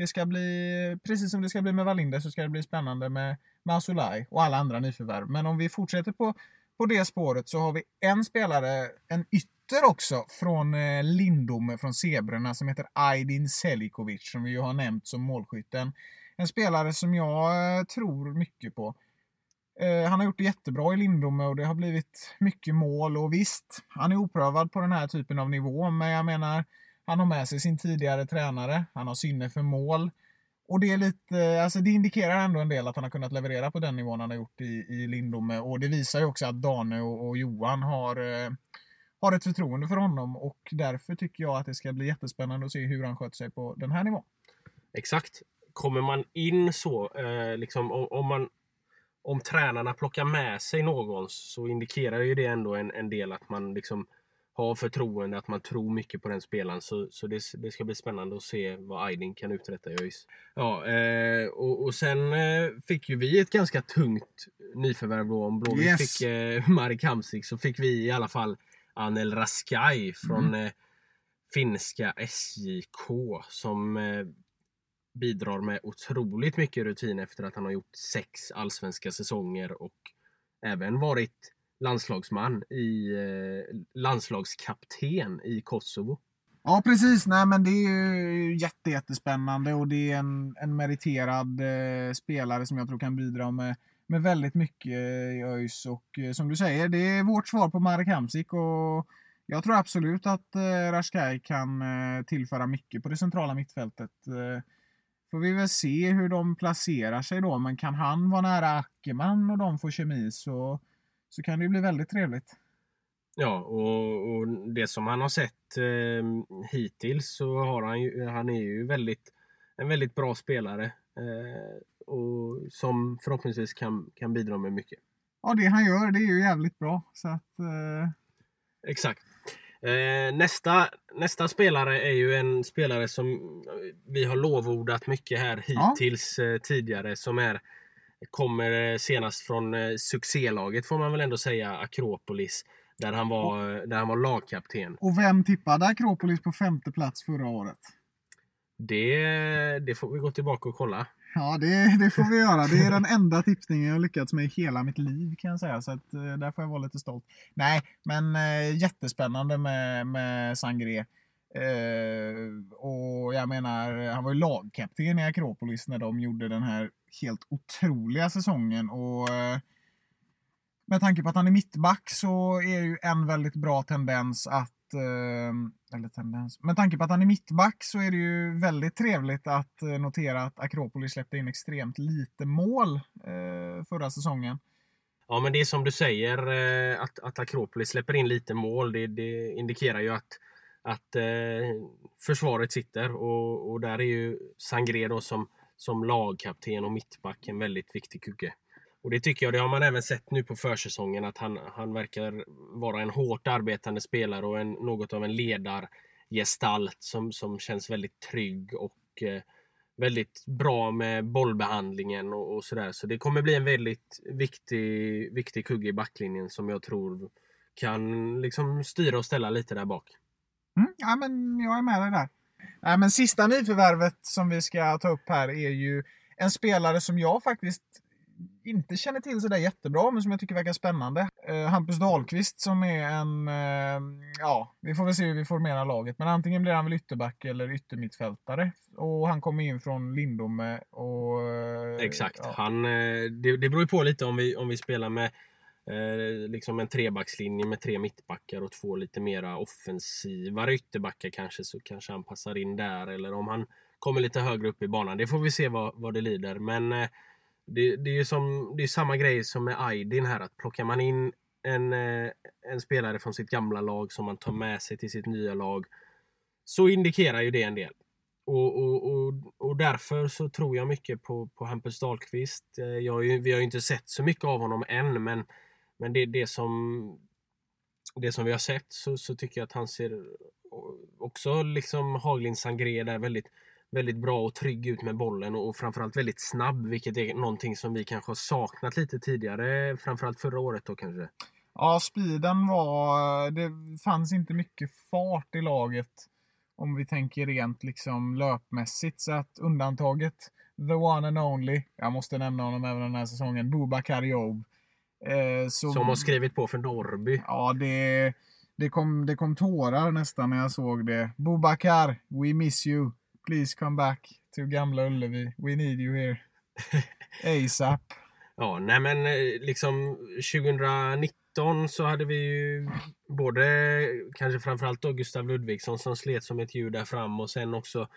det ska bli, precis som det ska bli med Wallinder, så ska det bli spännande med med och alla andra nyförvärv. Men om vi fortsätter på, på det spåret så har vi en spelare, en ytter också, från eh, Lindome, från Zebrorna, som heter Aydin Selikovic, som vi ju har nämnt som målskytten. En spelare som jag eh, tror mycket på. Eh, han har gjort det jättebra i Lindome och det har blivit mycket mål och visst, han är oprövad på den här typen av nivå, men jag menar, han har med sig sin tidigare tränare, han har sinne för mål. Och det är lite, alltså det indikerar ändå en del att han har kunnat leverera på den nivån han har gjort i, i Lindome. Och det visar ju också att Dane och, och Johan har, eh, har ett förtroende för honom. Och därför tycker jag att det ska bli jättespännande att se hur han sköter sig på den här nivån. Exakt. Kommer man in så, eh, liksom om, om, man om tränarna plockar med sig någon så indikerar ju det ändå en, en del att man liksom har förtroende, att man tror mycket på den spelaren. Så, så det, det ska bli spännande att se vad Aydin kan uträtta i ÖIS. Ja, eh, och, och sen eh, fick ju vi ett ganska tungt nyförvärv då. Om Blåvitt Yes. fick eh, Marek Hamsik så fick vi i alla fall Anel Raskai från eh, finska SJK som eh, bidrar med otroligt mycket rutin efter att han har gjort sex allsvenska säsonger och även varit landslagsman i eh, landslagskapten i Kosovo. Ja, precis. Nej, men det är ju jätte, jättespännande och det är en, en meriterad eh, spelare som jag tror kan bidra med, med väldigt mycket eh, i ÖIS. Och eh, som du säger, det är vårt svar på Marek Hamsik och jag tror absolut att eh, Raskai kan eh, tillföra mycket på det centrala mittfältet. Eh, får vi väl se hur de placerar sig då, men kan han vara nära Ackerman och de får kemi så, så kan det ju bli väldigt trevligt. Ja, och, och det som han har sett eh, hittills så har han ju, han är ju väldigt, en väldigt bra spelare. Eh, och som förhoppningsvis kan, kan bidra med mycket. Ja, det han gör, det är ju jävligt bra. Så att, eh, Exakt. Eh, nästa, nästa spelare är ju en spelare som vi har lovordat mycket här Ja. hittills eh, tidigare. Som är, kommer eh, senast från eh, succélaget får man väl ändå säga, Akropolis. Där han var, där han var lagkapten. Och vem tippade Akropolis på femte plats förra året? Det, det får vi gå tillbaka och kolla. Ja, det, det får vi göra. Det är den enda tippningen jag lyckats med i hela mitt liv kan jag säga. Så att, eh, där får jag vara lite stolt. Nej, men eh, jättespännande med, med Sangré. Eh, och jag menar, han var ju lagkapten i Akropolis när de gjorde den här helt otroliga säsongen. Och eh, med tanke på att han är mittback så är det ju en väldigt bra tendens att eh, eller tendens. Med tanke på att han är mittback så är det ju väldigt trevligt att eh, notera att Akropolis släppte in extremt lite mål förra säsongen. Ja, men det är som du säger, att, att Akropolis släpper in lite mål. Det, det indikerar ju att, att eh, försvaret sitter och, och där är ju Sangré då som, som lagkapten och mittback en väldigt viktig kugge. Och det tycker jag, det har man även sett nu på försäsongen, att han, han verkar vara en hårt arbetande spelare och en, något av en ledargestalt som, som känns väldigt trygg och eh, väldigt bra med bollbehandlingen och, och sådär. Så det kommer bli en väldigt viktig, viktig kugge i backlinjen som jag tror kan liksom styra och ställa lite där bak. Mm, ja, men jag är med dig där. Nej, men sista nyförvärvet som vi ska ta upp här är ju en spelare som jag faktiskt inte känner till sådär jättebra, men som jag tycker verkar spännande. Eh, Hampus Dahlqvist som är en, eh, ja, vi får väl se hur vi formerar laget, men antingen blir han väl ytterback eller yttermittfältare. Och han kommer in från Lindome och... eh, Exakt. Ja. Han, eh, det, det beror ju på lite om vi, om vi spelar med eh, liksom en trebackslinje med tre mittbackar och två lite mera offensivare ytterbackar kanske så kanske han passar in där eller om han kommer lite högre upp i banan. Det får vi se vad, vad det lider. Men eh, det, det är ju som, det är samma grej som med Aydin här att plockar man in en, eh, en spelare från sitt gamla lag som man tar med sig till sitt nya lag så indikerar ju det en del. Och, och, och, och därför så tror jag mycket på, på Hampus Dahlqvist. Eh, jag har ju, vi har ju inte sett så mycket av honom än men, men det, det, som, det som vi har sett så, så tycker jag att han ser också liksom Haglind Sangré där väldigt, väldigt bra och trygg ut med bollen och, och framförallt väldigt snabb vilket är någonting som vi kanske har saknat lite tidigare. Framförallt förra året då kanske. Ja, speeden var... Det fanns inte mycket fart i laget. Om vi tänker rent liksom löpmässigt. Så att undantaget, the one and only, jag måste nämna honom även den här säsongen, Boubacar Job. Eh, så, Som har skrivit på för Norrby. Ja, det, det, kom, det kom tårar nästan när jag såg det. Boubacar, we miss you. Please come back to Gamla Ullevi. We need you here. ASAP. Ja, nej men eh, liksom 2019 så hade vi ju både kanske framförallt då Gustav Ludvigsson som slet som ett djur där fram och sen också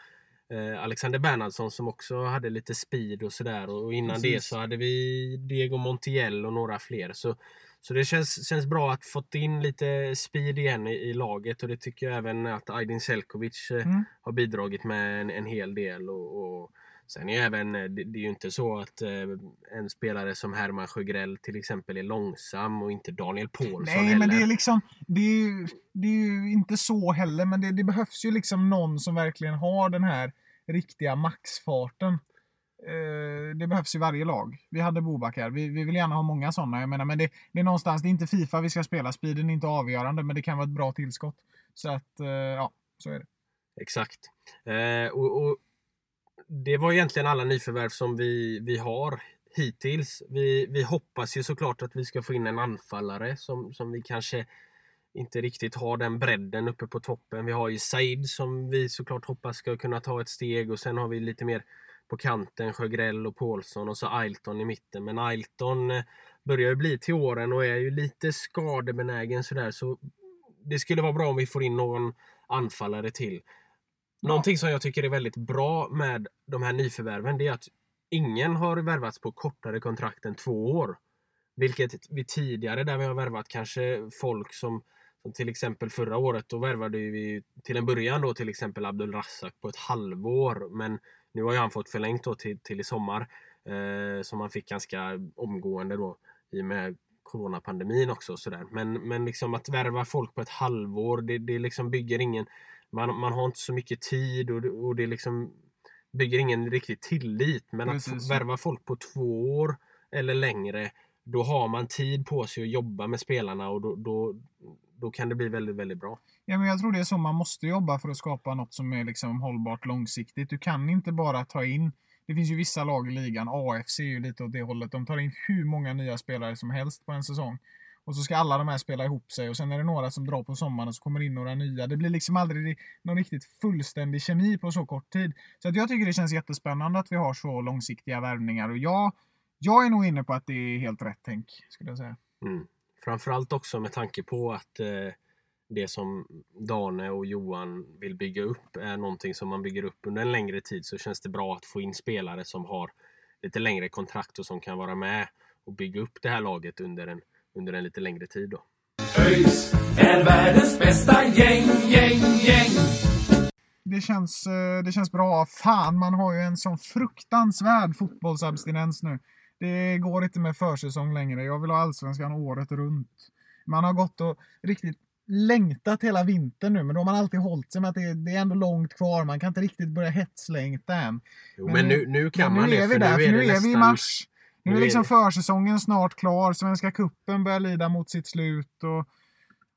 Alexander Bernhardsson som också hade lite speed och sådär och innan det Precis. så hade vi Diego Montiel och några fler. Så, så det känns, känns bra att fått in lite speed igen i, i laget och det tycker jag även att Aydin Selkovic eh, Mm. har bidragit med en, en hel del. Och, och Sen är även, eh, det, det är ju inte så att eh, en spelare som Herman Sjögrell till exempel är långsam och inte Daniel Paulsson Nej, heller. men det är liksom, det är, ju, det är ju inte så heller, men det, det behövs ju liksom någon som verkligen har den här riktiga maxfarten. Eh, det behövs i varje lag. Vi hade Bobak här. Vi, vi vill gärna ha många sådana. Jag menar, men det, det är någonstans, det är inte Fifa vi ska spela. Speeden är inte avgörande, men det kan vara ett bra tillskott. Så att, eh, ja, så är det. Exakt. Eh, och, och det var egentligen alla nyförvärv som vi, vi har hittills. Vi, vi hoppas ju såklart att vi ska få in en anfallare som, som vi kanske inte riktigt har den bredden uppe på toppen. Vi har ju Said som vi såklart hoppas ska kunna ta ett steg och sen har vi lite mer på kanten Sjögrell och Paulsson och så Ailton i mitten. Men Ailton eh, börjar ju bli till åren och är ju lite skadebenägen sådär så det skulle vara bra om vi får in någon anfallare till. Någonting som jag tycker är väldigt bra med de här nyförvärven det är att ingen har värvats på kortare kontrakt än två år. Vilket vi tidigare där vi har värvat kanske folk som, som till exempel förra året då värvade vi till en början då till exempel Abdul Razak på ett halvår. Men nu har ju han fått förlängt då till, till i sommar. Eh, som han fick ganska omgående då i och med coronapandemin också. Sådär. Men, men liksom att värva folk på ett halvår det, det liksom bygger ingen man, man har inte så mycket tid och, och det liksom bygger ingen riktig tillit. Men att Precis. värva folk på två år eller längre då har man tid på sig att jobba med spelarna och då, då, då kan det bli väldigt, väldigt bra. Ja, men jag tror det är så man måste jobba för att skapa något som är liksom hållbart långsiktigt. Du kan inte bara ta in det finns ju vissa lag i ligan, AFC är ju lite åt det hållet. De tar in hur många nya spelare som helst på en säsong. Och så ska alla de här spela ihop sig och sen är det några som drar på sommaren och så kommer in några nya. Det blir liksom aldrig någon riktigt fullständig kemi på så kort tid. Så att jag tycker det känns jättespännande att vi har så långsiktiga värvningar och jag, jag är nog inne på att det är helt rätt tänk, skulle jag säga. Mm. Framförallt också med tanke på att eh, det som Dane och Johan vill bygga upp är någonting som man bygger upp under en längre tid så känns det bra att få in spelare som har lite längre kontrakt och som kan vara med och bygga upp det här laget under en, under en lite längre tid. Då. ÖIS är världens bästa gäng, gäng, gäng. Det känns, eh, det känns bra. Fan, man har ju en sån fruktansvärd fotbollsabstinens nu. Det går inte med försäsong längre. Jag vill ha allsvenskan året runt. Man har gått och riktigt längtat hela vintern nu, men då har man alltid hållit sig med att det, det är ändå långt kvar. Man kan inte riktigt börja hetslängta än. Jo, men, nu, nu kan men man nu det är vi för där, nu är för nu är vi i mars. Nu är liksom försäsongen snart klar. Svenska kuppen börjar lida mot sitt slut. Och,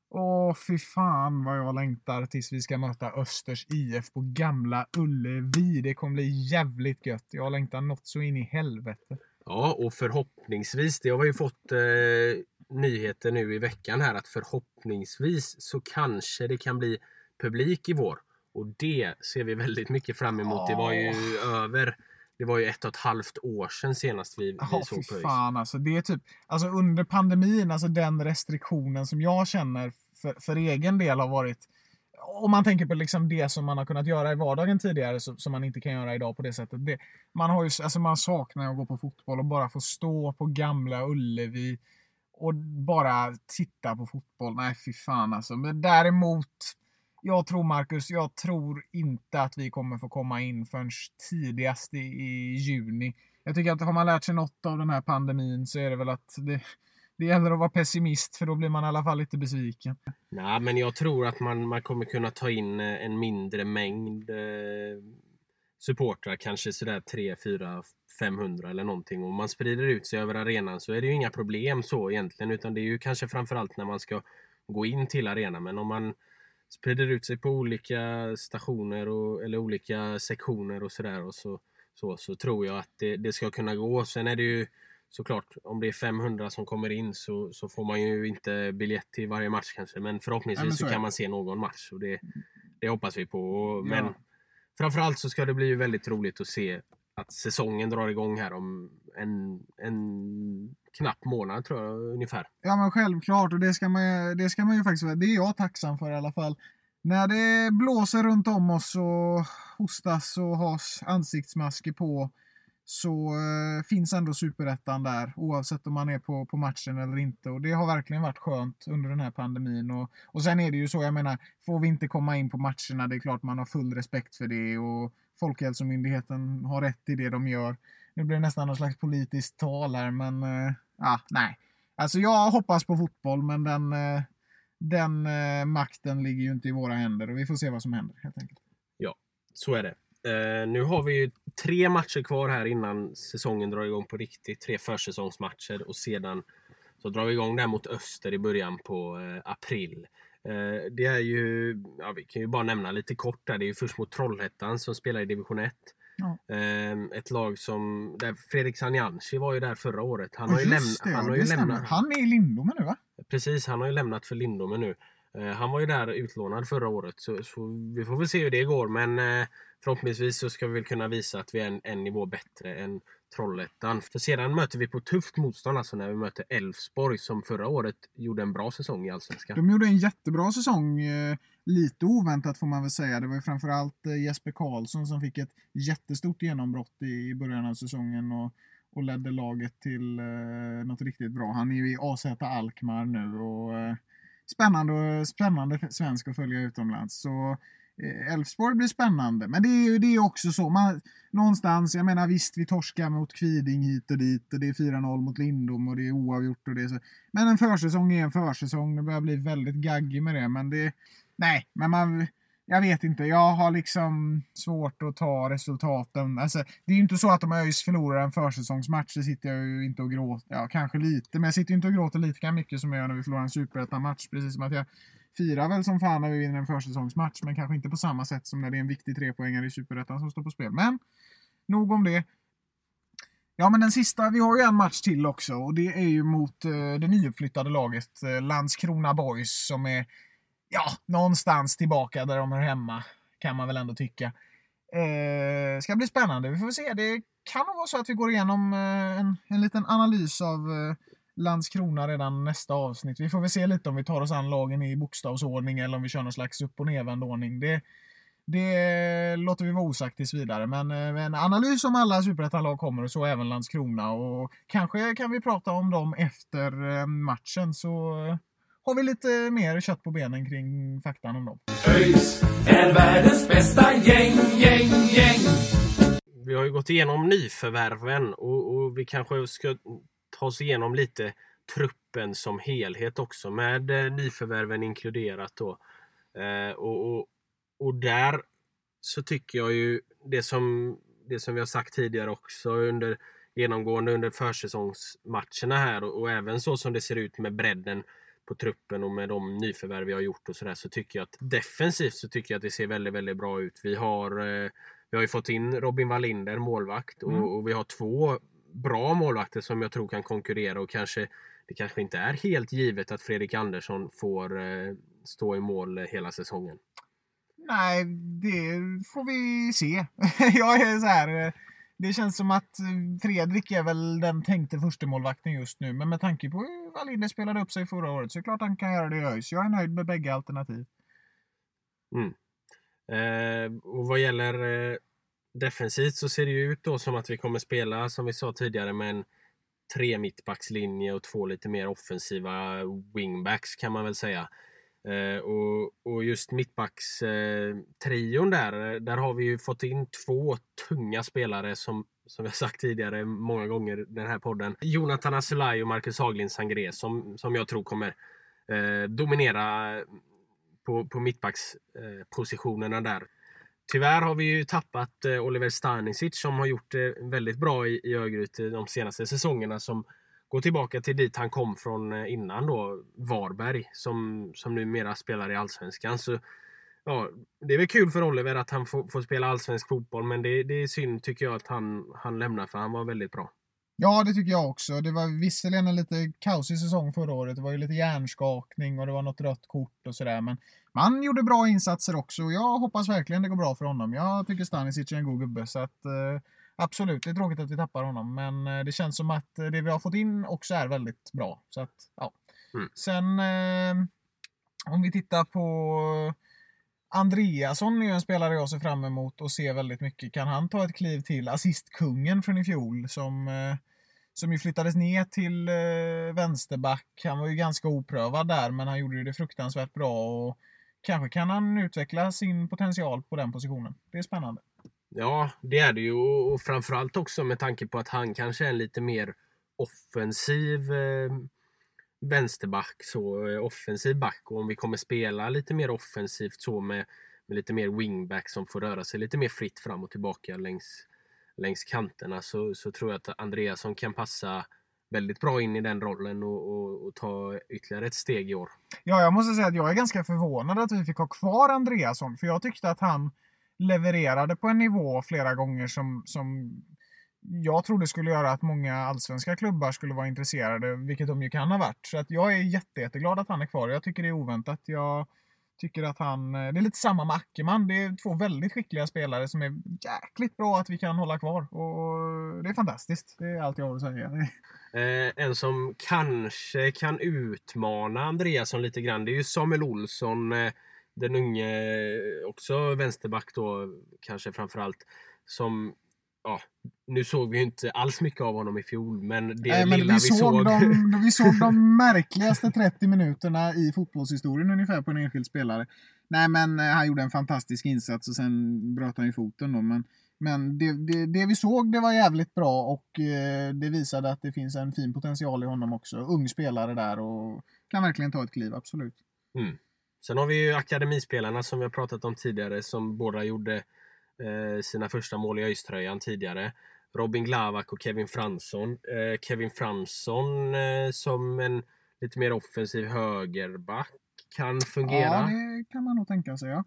åh, fy fan vad jag längtar tills vi ska möta Östers IF på Gamla Ullevi. Det kommer bli jävligt gött. Jag längtar något så in i helvete. Ja, och förhoppningsvis, det har vi ju fått eh, nyheter nu i veckan här att förhoppningsvis så kanske det kan bli publik i vår. Och det ser vi väldigt mycket fram emot. Det var ju över, det var ju ett och ett halvt år sedan senast vi, vi Ja, såg på fan alltså. Det är typ, alltså under pandemin, alltså den restriktionen som jag känner för, för egen del har varit om man tänker på liksom det som man har kunnat göra i vardagen tidigare så, som man inte kan göra idag på det sättet. Det, man, har ju, alltså man saknar att gå på fotboll och bara få stå på gamla Ullevi och bara titta på fotboll. Nej, fy fan alltså. Men däremot, jag tror Marcus, jag tror inte att vi kommer få komma in förrän tidigast i, i juni. Jag tycker att har man lärt sig något av den här pandemin så är det väl att det, det gäller att vara pessimist för då blir man i alla fall lite besviken. Nej, men jag tror att man, man kommer kunna ta in eh, en mindre mängd eh, supportrar, kanske sådär 3, 4, 500 eller någonting. Om man sprider ut sig över arenan så är det ju inga problem så egentligen, utan det är ju kanske framförallt när man ska gå in till arenan. Men om man sprider ut sig på olika stationer och, eller olika sektioner och sådär och så, så, så tror jag att det, det ska kunna gå. Sen är det ju såklart, om det är 500 som kommer in så, så får man ju inte biljett till varje match kanske. Men förhoppningsvis men så kan man se någon match. Och det, det hoppas vi på. Och, men Ja. framförallt så ska det bli väldigt roligt att se att säsongen drar igång här om en, en knapp månad tror jag ungefär. Ja men självklart och det ska man, ju- det ska man ju faktiskt vara. Det är jag tacksam för i alla fall. När det blåser runt om oss och hostas och has ansiktsmasker på så eh, finns ändå superettan där oavsett om man är på, på matchen eller inte. Och det har verkligen varit skönt under den här pandemin. Och, och sen är det ju så, jag menar, får vi inte komma in på matcherna, det är klart man har full respekt för det. Och Folkhälsomyndigheten har rätt i det de gör. Nu blir det nästan någon slags politiskt tal här, men eh, ja, nej. Alltså jag hoppas på fotboll, men den, eh, den eh, makten ligger ju inte i våra händer och vi får se vad som händer helt enkelt. Ja, Så är det. Eh, nu har vi ju tre matcher kvar här innan säsongen drar igång på riktigt. Tre försäsongsmatcher och sedan så drar vi igång där mot Öster i början på eh, april. Eh, det är ju, ja, vi kan ju bara nämna lite kort där. Det är ju först mot Trollhättan som spelar i division 1. Ja. Eh, ett lag som, där Fredrik Sanjanci var ju där förra året. Han har ju, just lämnat, det, han har ju lämnat. Han är i Lindome nu va? Precis, han har ju lämnat för Lindome nu. Eh, han var ju där utlånad förra året så, så vi får väl se hur det går men eh, förhoppningsvis så ska vi väl kunna visa att vi är en, en nivå bättre än Trollhättan. För sedan möter vi på tufft motstånd alltså när vi möter Elfsborg som förra året gjorde en bra säsong i Allsvenskan. De gjorde en jättebra säsong. Eh, lite oväntat får man väl säga. Det var ju framförallt eh, Jesper Karlsson som fick ett jättestort genombrott i början av säsongen och, och ledde laget till eh, något riktigt bra. Han är ju i AZ Alkmaar nu och eh, spännande, spännande svensk att följa utomlands. Så Eh, Elfsborg blir spännande. Men det är ju det är också så. Man, någonstans, jag menar visst vi torskar mot Kviding hit och dit och det är 4-0 mot Lindom och det är oavgjort och det är så. Men en försäsong är en försäsong. Det börjar bli väldigt gaggig med det. Men det, nej, men man, jag vet inte. Jag har liksom svårt att ta resultaten. Alltså, det är ju inte så att om ÖIS förlorar en försäsongsmatch så sitter jag ju inte och gråter. Ja, kanske lite. Men jag sitter ju inte och gråter lika mycket som jag gör när vi förlorar en superettan-match. Precis som att jag firar väl som fan när vi vinner en försäsongsmatch. Men kanske inte på samma sätt som när det är en viktig trepoängare i superettan som står på spel. Men nog om det. Ja, men den sista, vi har ju en match till också och det är ju mot eh, det nyuppflyttade laget eh, Landskrona Boys som är, ja, någonstans tillbaka där de är hemma, kan man väl ändå tycka. Eh, ska bli spännande, vi får se. Det kan nog vara så att vi går igenom eh, en, en liten analys av eh, Landskrona redan nästa avsnitt. Vi får väl se lite om vi tar oss an lagen i bokstavsordning eller om vi kör någon slags upp och nervänd ordning. Det, det låter vi vara osagt tills vidare, men eh, en analys om alla superettanlag kommer och så även Landskrona och kanske kan vi prata om dem efter eh, matchen så eh, har vi lite mer kött på benen kring faktan om dem. ÖIS är världens bästa gäng, gäng, gäng. Vi har ju gått igenom nyförvärven och, och vi kanske ska ta oss igenom lite truppen som helhet också med eh, nyförvärven inkluderat då. Eh, och, och, och där så tycker jag ju det som, det som vi har sagt tidigare också under genomgående under försäsongsmatcherna här och, och även så som det ser ut med bredden på truppen och med de nyförvärv vi har gjort och sådär så tycker jag att defensivt så tycker jag att det ser väldigt, väldigt bra ut. Vi har, eh, vi har ju fått in Robin Wallinder, målvakt, Mm. och, och vi har två bra målvakter som jag tror kan konkurrera och kanske det kanske inte är helt givet att Fredrik Andersson får eh, stå i mål hela säsongen. Nej, det får vi se. jag är så här. eh, Det känns som att Fredrik är väl den tänkte förstemålvakten just nu. Men med tanke på hur Wallinder spelade upp sig förra året så är det klart han kan göra det i ÖIS. Jag är nöjd med bägge alternativ. Eh, och vad gäller eh, defensivt så ser det ju ut då som att vi kommer spela, som vi sa tidigare, med en tre mittbackslinje och två lite mer offensiva wingbacks kan man väl säga. Eh, och, och just mittbackstrion eh, där, eh, där har vi ju fått in två tunga spelare som, som vi har sagt tidigare många gånger i den här podden. Jonathan Asulaj och Marcus Haglind Sangré som, som jag tror kommer eh, dominera på, på mittbackspositionerna där. Tyvärr har vi ju tappat eh, Oliver Stanisic som har gjort det väldigt bra i, i Örgryte eh, de senaste säsongerna som går tillbaka till dit han kom från eh, innan då, Varberg, som, som numera spelar i Allsvenskan. Så ja, det är väl kul för Oliver att han får, får spela allsvensk fotboll, men det, det är synd tycker jag att han, han lämnar för han var väldigt bra. Ja, det tycker jag också. Det var visserligen en lite kaosig säsong förra året. Det var ju lite hjärnskakning och det var något rött kort och sådär. Men man gjorde bra insatser också och jag hoppas verkligen det går bra för honom. Jag tycker Stanisic är en god gubbe så att eh, absolut, det är tråkigt att vi tappar honom. Men eh, det känns som att eh, det vi har fått in också är väldigt bra. Så att, ja. Mm. Sen eh, om vi tittar på Andreasson är ju en spelare jag ser fram emot och ser väldigt mycket. Kan han ta ett kliv till? Assistkungen från i fjol som, eh, som ju flyttades ner till vänsterback. Han var ju ganska oprövad där men han gjorde det fruktansvärt bra och kanske kan han utveckla sin potential på den positionen. Det är spännande. Ja, det är det ju. Och framförallt också med tanke på att han kanske är en lite mer offensiv eh, vänsterback, så eh, offensiv back. Och om vi kommer spela lite mer offensivt så med, med lite mer wingback som får röra sig lite mer fritt fram och tillbaka längs, längs kanterna så, så tror jag att Andreasson kan passa väldigt bra in i den rollen och, och, och, ta ytterligare ett steg i år. Ja, jag måste säga att jag är ganska förvånad att vi fick ha kvar Andreasson, för jag tyckte att han levererade på en nivå flera gånger som, som jag trodde skulle göra att många allsvenska klubbar skulle vara intresserade, vilket de ju kan ha varit. Så att jag är jätte, jätteglad att han är kvar. Jag tycker det är oväntat. Jag tycker att han... Eh, det är lite samma med Ackerman. Det är två väldigt skickliga spelare som är jäkligt bra att vi kan hålla kvar. Och det är fantastiskt. Det är allt jag har att säga. Eh, en som kanske kan utmana Andreasson lite grann, det är ju Samuel Olsson. Eh, den unge, eh, också vänsterback då, kanske framförallt. Som ja, nu såg vi ju inte alls mycket av honom i fjol, men det Nej, men lilla vi, såg... såg... De, vi såg de märkligaste 30 minuterna i fotbollshistorien ungefär på en enskild spelare. Nej, men eh, han gjorde en fantastisk insats och sen bröt han ju foten då. Men, men det, det, det vi såg, det var jävligt bra och eh, det visade att det finns en fin potential i honom också. Ung spelare där och kan verkligen ta ett kliv, absolut. Mm. Sen har vi ju akademispelarna som vi har pratat om tidigare som båda gjorde sina första mål i ÖIS-tröjan tidigare. Robin Glavak och Kevin Fransson. Eh, Kevin Fransson eh, som en lite mer offensiv högerback kan fungera. Ja, det kan man nog tänka sig. Ja.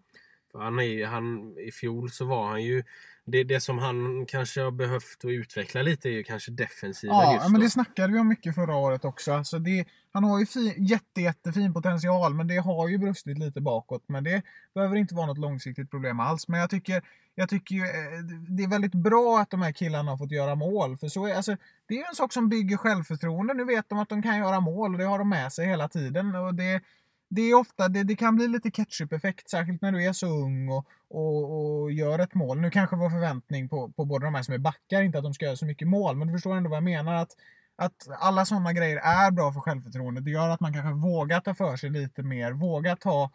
Han är, han, I fjol så var han ju det, det som han kanske har behövt att utveckla lite är ju kanske defensiven ja, just men det snackade vi om mycket förra året också. Alltså det, han har ju fin, jätte, jättefin potential, men det har ju brustit lite bakåt. Men det behöver inte vara något långsiktigt problem alls. Men jag tycker, jag tycker ju, eh, det är väldigt bra att de här killarna har fått göra mål. För så är, alltså, det är ju en sak som bygger självförtroende. Nu vet de att de kan göra mål och det har de med sig hela tiden. Och det, det är ofta, det, det kan bli lite ketchup-effekt, särskilt när du är så ung och, och, och, gör ett mål. Nu kanske vår förväntning på, på båda de här som är backar inte att de ska göra så mycket mål, men du förstår ändå vad jag menar. Att, att alla sådana grejer är bra för självförtroendet. Det gör att man kanske vågar ta för sig lite mer, vågar ta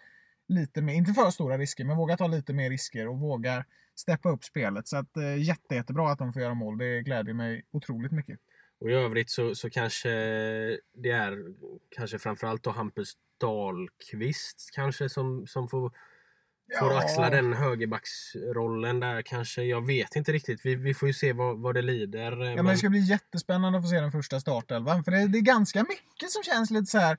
lite mer, inte för stora risker, men vågar ta lite mer risker och vågar steppa upp spelet. Så att eh, jätte, jättebra att de får göra mål. Det gläder mig otroligt mycket. Och i övrigt så, så kanske det är kanske framförallt då Hampus Dahlqvist kanske som, som får, ja. får axla den högerbacksrollen där kanske. Jag vet inte riktigt. Vi, vi får ju se vad, vad det lider. Ja, men... men det ska bli jättespännande att få se den första startelvan. För det, det är ganska mycket som känns lite så här.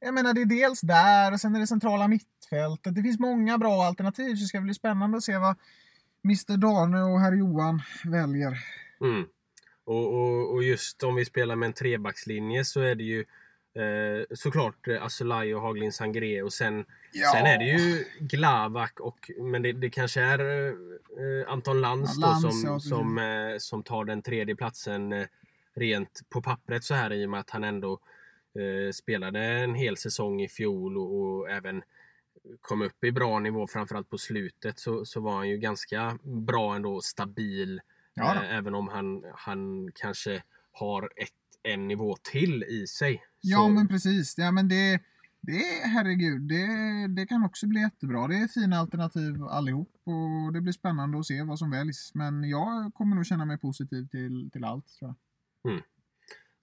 Jag menar det är dels där och sen är det centrala mittfältet. Det finns många bra alternativ så det ska bli spännande att se vad Mr Dane och herr Johan väljer. Mm. Och, och, och, just om vi spelar med en trebackslinje så är det ju eh, såklart eh, Asulaj och Haglin Sangré och sen, ja. sen är det ju Glavak och men det, det kanske är eh, Anton Lantz ja, då, som, som, eh, som tar den tredje platsen eh, rent på pappret så här i och med att han ändå eh, spelade en hel säsong i fjol och, och även kom upp i bra nivå framförallt på slutet så, så var han ju ganska bra ändå stabil Ja, eh, även om han, han kanske har ett, en nivå till i sig. Ja, men precis. Ja, men det, det herregud, det, det kan också bli jättebra. Det är fina alternativ allihop och det blir spännande att se vad som väljs. Men jag kommer nog känna mig positiv till, till allt, tror jag. Mm.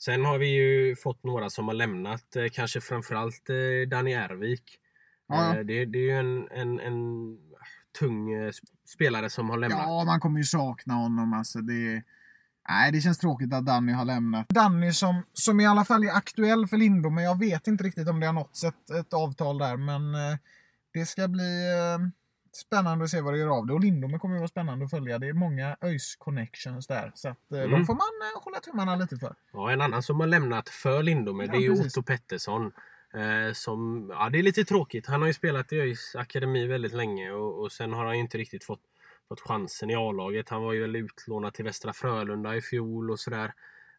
Sen har vi ju fått några som har lämnat, eh, kanske framförallt eh, Danny Ervik. Ja, ja. Det, det, är ju en, en, en tung eh, spelare som har lämnat. Ja, man kommer ju sakna honom. Alltså, det, nej, det känns tråkigt att Danny har lämnat. Danny som, som i alla fall är aktuell för Lindom, men jag vet inte riktigt om det har nåtts ett, ett avtal där. Men eh, det ska bli eh, spännande att se vad det gör av det. Och Lindome kommer att vara spännande att följa. Det är många ÖIS connections där. Så att, mm. de får man eh, hålla tummarna lite för. Ja, en annan som har lämnat för Lindome, ja, det är precis. Otto Pettersson. Eh, som, ja, det är lite tråkigt. Han har ju spelat i ÖIS akademi väldigt länge och, och sen har han inte riktigt fått, fått chansen i A-laget. Han var ju väl utlånad till Västra Frölunda i fjol och sådär.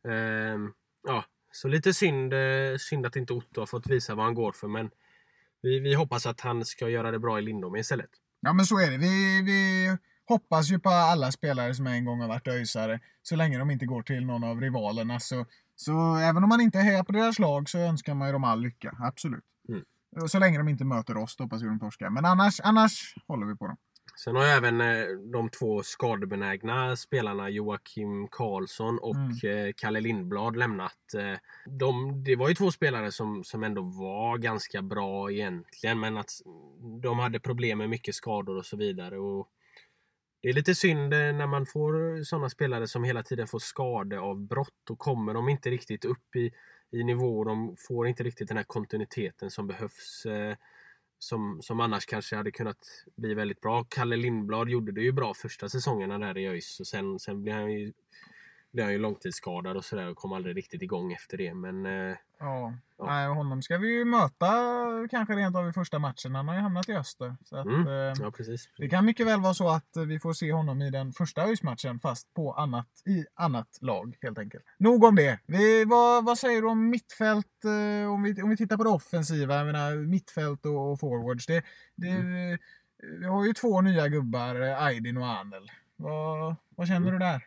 Eh, ja, så lite synd, eh, synd att inte Otto har fått visa vad han går för men vi, vi hoppas att han ska göra det bra i Lindome istället. Ja men så är det. Vi, vi hoppas ju på alla spelare som en gång har varit ÖISare så länge de inte går till någon av rivalerna så så även om man inte hejar på deras lag så önskar man ju dem all lycka. Absolut. Mm. Så länge de inte möter oss hoppas vi de torskar. Men annars, annars håller vi på dem. Sen har ju även eh, de två skadebenägna spelarna Joakim Karlsson och Mm. eh, Kalle Lindblad lämnat. Eh, De, det var ju två spelare som, som ändå var ganska bra egentligen men att de hade problem med mycket skador och så vidare. Och det är lite synd eh, när man får sådana spelare som hela tiden får skadeavbrott och kommer de inte riktigt upp i, i nivå. De får inte riktigt den här kontinuiteten som behövs. eh, Som, som annars kanske hade kunnat bli väldigt bra. Kalle Lindblad gjorde det ju bra första säsongerna där i ÖIS och sen, sen blev han ju, blev han ju långtidsskadad och sådär och kom aldrig riktigt igång efter det. Men eh, Ja. Ja. Nej, honom ska vi ju möta kanske rent av i första matchen. Han har ju hamnat i öster. Så att, Mm. eh, ja, precis. Det kan mycket väl vara så att vi får se honom i den första ÖIS-matchen fast på annat, i annat lag helt enkelt. Nog om det. Vi, vad, vad säger du om mittfält? eh, Om vi, om vi tittar på det offensiva, jag menar mittfält och, och forwards. Det, det, Mm. Vi har ju två nya gubbar, Aydin och Anel. Vad, vad känner du där?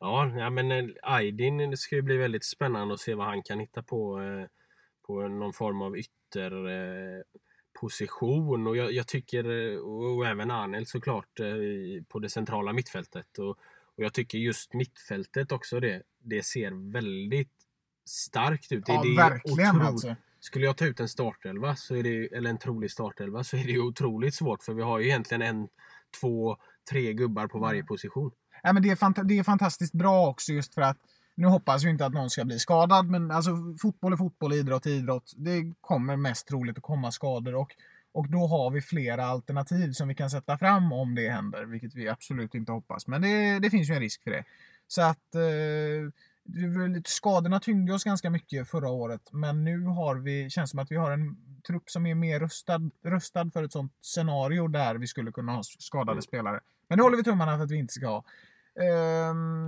Ja, ja men eh, Aydin det ska ju bli väldigt spännande att se vad han kan hitta på eh, på någon form av ytter eh, position och jag, jag tycker eh, och, även Anel såklart eh, på det centrala mittfältet och, och jag tycker just mittfältet också det det ser väldigt starkt ut. Ja, det är verkligen otro- alltså. Skulle jag ta ut en startelva, så är det, eller en trolig startelva, så är det otroligt svårt för vi har ju egentligen en, två, tre gubbar på varje position. Ja, men det, är fanta- det är fantastiskt bra också just för att nu hoppas vi inte att någon ska bli skadad, men alltså fotboll är fotboll, idrott är idrott. Det kommer mest troligt att komma skador och, och då har vi flera alternativ som vi kan sätta fram om det händer, vilket vi absolut inte hoppas. Men det, det finns ju en risk för det. Så att eh, skadorna tyngde oss ganska mycket förra året, men nu har vi, känns som att vi har en trupp som är mer rustad, rustad för ett sånt scenario där vi skulle kunna ha skadade Mm. spelare. Men det håller vi tummarna för att vi inte ska ha.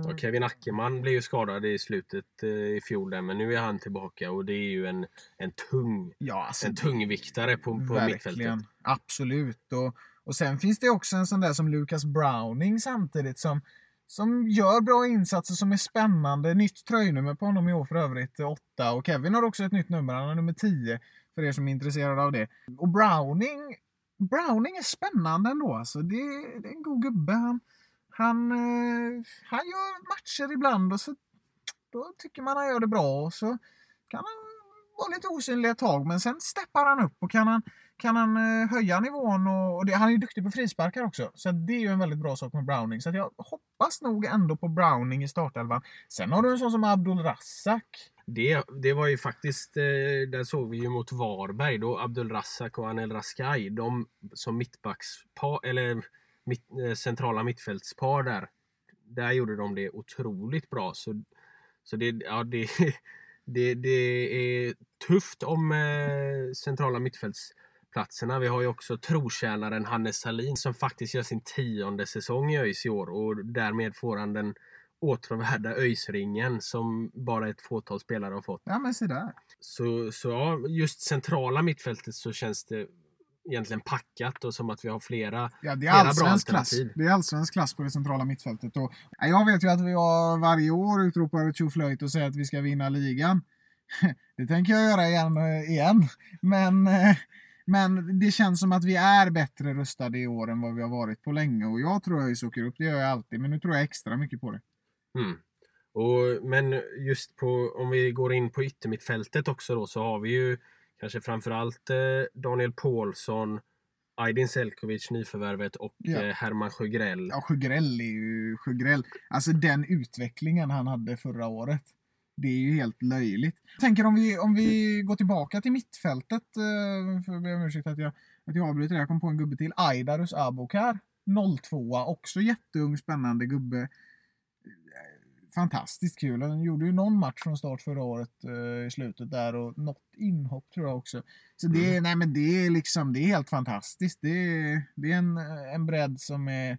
Och Kevin Ackerman blev ju skadad i slutet eh, i fjol där, men nu är han tillbaka och det är ju en, en tung ja, alltså, en tungviktare på, på mittfältet. Absolut. Och, och sen finns det också en sån där som Lucas Browning samtidigt som, som gör bra insatser som är spännande. Nytt tröjnummer på honom i år för övrigt, eh, åtta. Och Kevin har också ett nytt nummer, han har nummer 10 för er som är intresserade av det. Och Browning, Browning är spännande ändå alltså. Det, det är en god gubbe. Han, han, eh, han gör matcher ibland och så då tycker man han gör det bra och så kan han vara lite osynlig ett tag men sen steppar han upp och kan han, kan han eh, höja nivån och, och det, han är ju duktig på frisparkar också. Så det är ju en väldigt bra sak med Browning. Så att jag hoppas nog ändå på Browning i startelvan. Sen har du en sån som Abdul Rassak. Det, det var ju faktiskt, eh, där såg vi ju mot Varberg då Abdul Rassak och Anel Raskai, de som mittbackspar, eller mitt, eh, centrala mittfältspar där. Där gjorde de det otroligt bra. Så, så det, ja, det, det, det är tufft om eh, centrala mittfältsplatserna. Vi har ju också trotjänaren Hannes Salin som faktiskt gör sin tionde säsong i ÖIS i år och därmed får han den åtråvärda ÖIS-ringen som bara ett fåtal spelare har fått. Ja men se där. Så, så ja, just centrala mittfältet så känns det egentligen packat och som att vi har flera Ja, det Flera är bra allsvensk klass. alternativ. Det är allsvensk klass på det centrala mittfältet. Och, ja, jag vet ju att vi har varje år utropar tjoflöjt och säger att vi ska vinna ligan. Det tänker jag göra igen. igen. Men, eh, men det känns som att vi är bättre rustade i år än vad vi har varit på länge. Och jag tror ÖIS åker upp, det gör jag alltid. Men nu tror jag extra mycket på det. Mm. Och, men just på, om vi går in på yttermittfältet också då så har vi ju kanske framförallt eh, Daniel Paulsson, Aydin Selkovic, nyförvärvet och Ja. eh, Herman Sjögrell. Ja, Sjögrell är ju Sjögrell. Alltså den utvecklingen han hade förra året. Det är ju helt löjligt. Jag tänker om vi, om vi går tillbaka till mittfältet. eh, För jag ber om ursäkt att jag, att jag avbryter. Jag kom på en gubbe till. Aidarus Abokar. 02 Också jätteung, spännande gubbe. Fantastiskt kul. Han gjorde ju någon match från start förra året eh, i slutet där och något inhopp tror jag också. Så det, är- nej, men det är liksom, det är helt fantastiskt. Det är, det är en, en bredd som är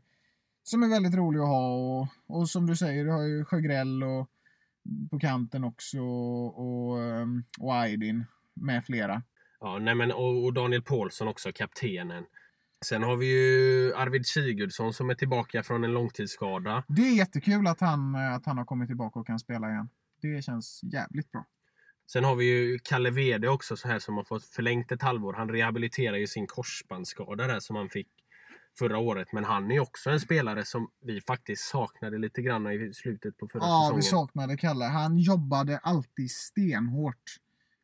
som är väldigt rolig att ha och, och som du säger, du har ju Sjögrell och på kanten också och, ehm, och Aydin med flera. Ja, nej men, och, och Daniel Paulsson också, kaptenen. Sen har vi ju Arvid Sigurdsson som är tillbaka från en långtidsskada. Det är jättekul att han, eh, att han har kommit tillbaka och kan spela igen. Det känns jävligt bra. Sen har vi ju Kalle Wede också så här som har fått förlängt ett halvår. Han rehabiliterar ju sin korsbandsskada där som han fick förra året. Men han är också en spelare som vi faktiskt saknade lite grann i slutet på förra Ja, säsongen. vi saknade Kalle. Han jobbade alltid stenhårt.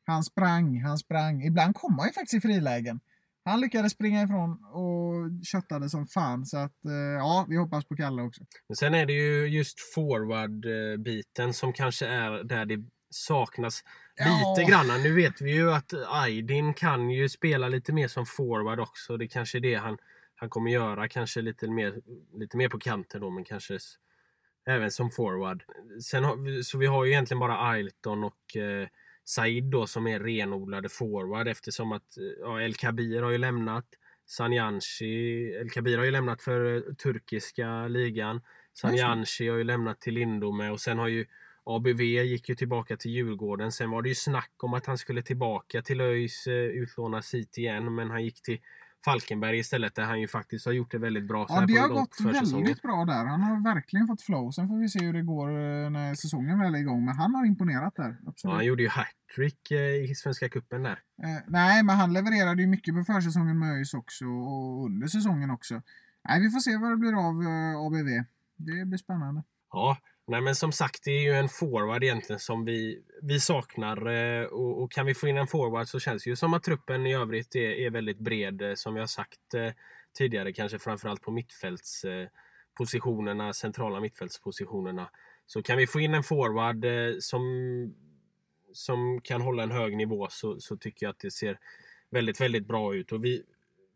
Han sprang, han sprang. Ibland kom han ju faktiskt i frilägen. Han lyckades springa ifrån och köttade som fan. Så att eh, ja, vi hoppas på Kalle också. Men sen är det ju just forward-biten som kanske är där det saknas Ja. lite grann. Nu vet vi ju att Aydin kan ju spela lite mer som forward också. Det kanske är det han, han kommer göra. Kanske lite mer, lite mer på kanten då, men kanske även som forward. Sen har, så vi har ju egentligen bara Ailton och eh, Said då som är renodlade forward eftersom att eh, ja, El Kabir har ju lämnat. Sanjanshi, El Kabir har ju lämnat för eh, turkiska ligan. Sanjanshi har ju lämnat till Lindome och sen har ju ABV gick ju tillbaka till Djurgården. Sen var det ju snack om att han skulle tillbaka till ÖIS eh, utlånas hit igen men han gick till Falkenberg istället där han ju faktiskt har gjort det väldigt bra Ja, det har gått väldigt bra där. Han har verkligen fått flow. Sen får vi se hur det går eh, när säsongen väl är igång. Men han har imponerat där. Ja, Absolut. han gjorde ju hattrick eh, i Svenska cupen där. Eh, nej, men han levererade ju mycket på försäsongen med ÖIS också och under säsongen också. Nej, vi får se vad det blir av eh, ABV. Det blir spännande. Ja, nej men som sagt det är ju en forward egentligen som vi, vi saknar eh, och, och kan vi få in en forward så känns det ju som att truppen i övrigt är, är väldigt bred eh, som vi har sagt eh, tidigare kanske framförallt på mittfältspositionerna, centrala mittfältspositionerna. Så kan vi få in en forward som, som kan hålla en hög nivå så, så tycker jag att det ser väldigt, väldigt bra ut. Och vi,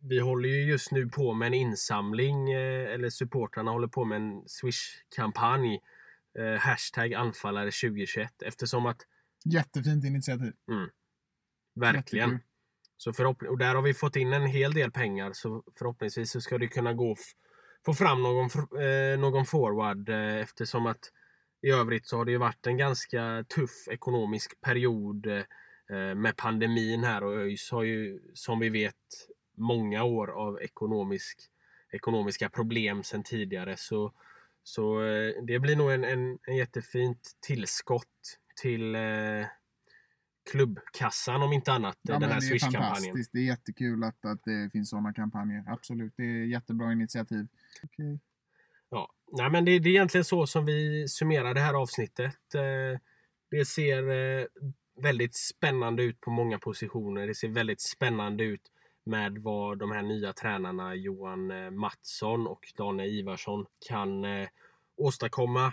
vi håller ju just nu på med en insamling, eller supportrarna håller på med en Swish-kampanj. Eh, hashtag anfallare 2021 eftersom att Jättefint initiativ. verkligen Jättekul. så förhopp- och där har vi fått in en hel del pengar så förhoppningsvis så ska det kunna gå få fram någon, eh, någon forward eh, eftersom att i övrigt så har det ju varit en ganska tuff ekonomisk period eh, med pandemin här och ÖIS har ju som vi vet många år av ekonomisk, ekonomiska problem sedan tidigare så, så eh, det blir nog en, en, en jättefint tillskott till eh, klubbkassan om inte annat. Ja, den här det är Swish-kampanjen. Det är jättekul att, att det finns sådana kampanjer. Absolut, det är jättebra initiativ. Okej. Ja, nej, men det, det är egentligen så som vi summerar det här avsnittet. Eh, Det ser eh, väldigt spännande ut på många positioner. Det ser väldigt spännande ut med vad de här nya tränarna Johan eh, Mattsson och Daniel Ivarsson kan eh, åstadkomma.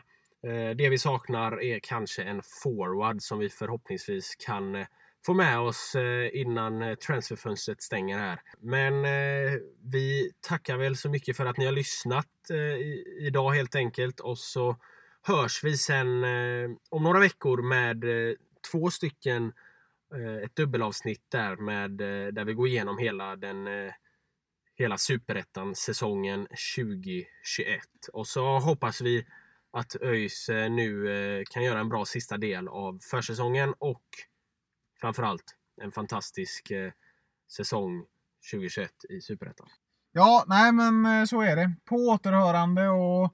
Eh, Det vi saknar är kanske en forward som vi förhoppningsvis kan eh, få med oss eh, innan eh, transferfönstret stänger här. Men eh, vi tackar väl så mycket för att ni har lyssnat eh, i- idag helt enkelt och så hörs vi sen eh, om några veckor med eh, två stycken eh, ett dubbelavsnitt där med eh, där vi går igenom hela den eh, hela superettan säsongen 2021 och så hoppas vi att ÖIS eh, nu eh, kan göra en bra sista del av försäsongen och framförallt en fantastisk eh, säsong 2021 i Superettan. Ja, nej men eh, så är det. På återhörande och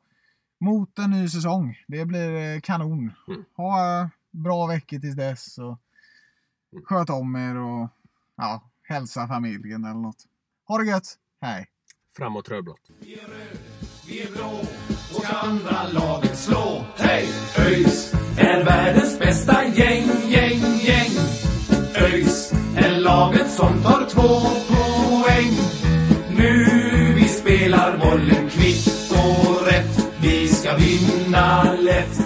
mot en ny säsong. Det blir eh, kanon. Mm. Ha eh, bra veckor tills dess och sköt om er och ja, hälsa familjen eller något. Ha det gött. Hej! Framåt rödblått! Vi är blå och ska andra laget slå. Hej! ÖIS är världens bästa gäng, gäng, gäng. ÖIS är laget som tar två poäng. Nu vi spelar bollen kvitt och rätt. Vi ska vinna lätt.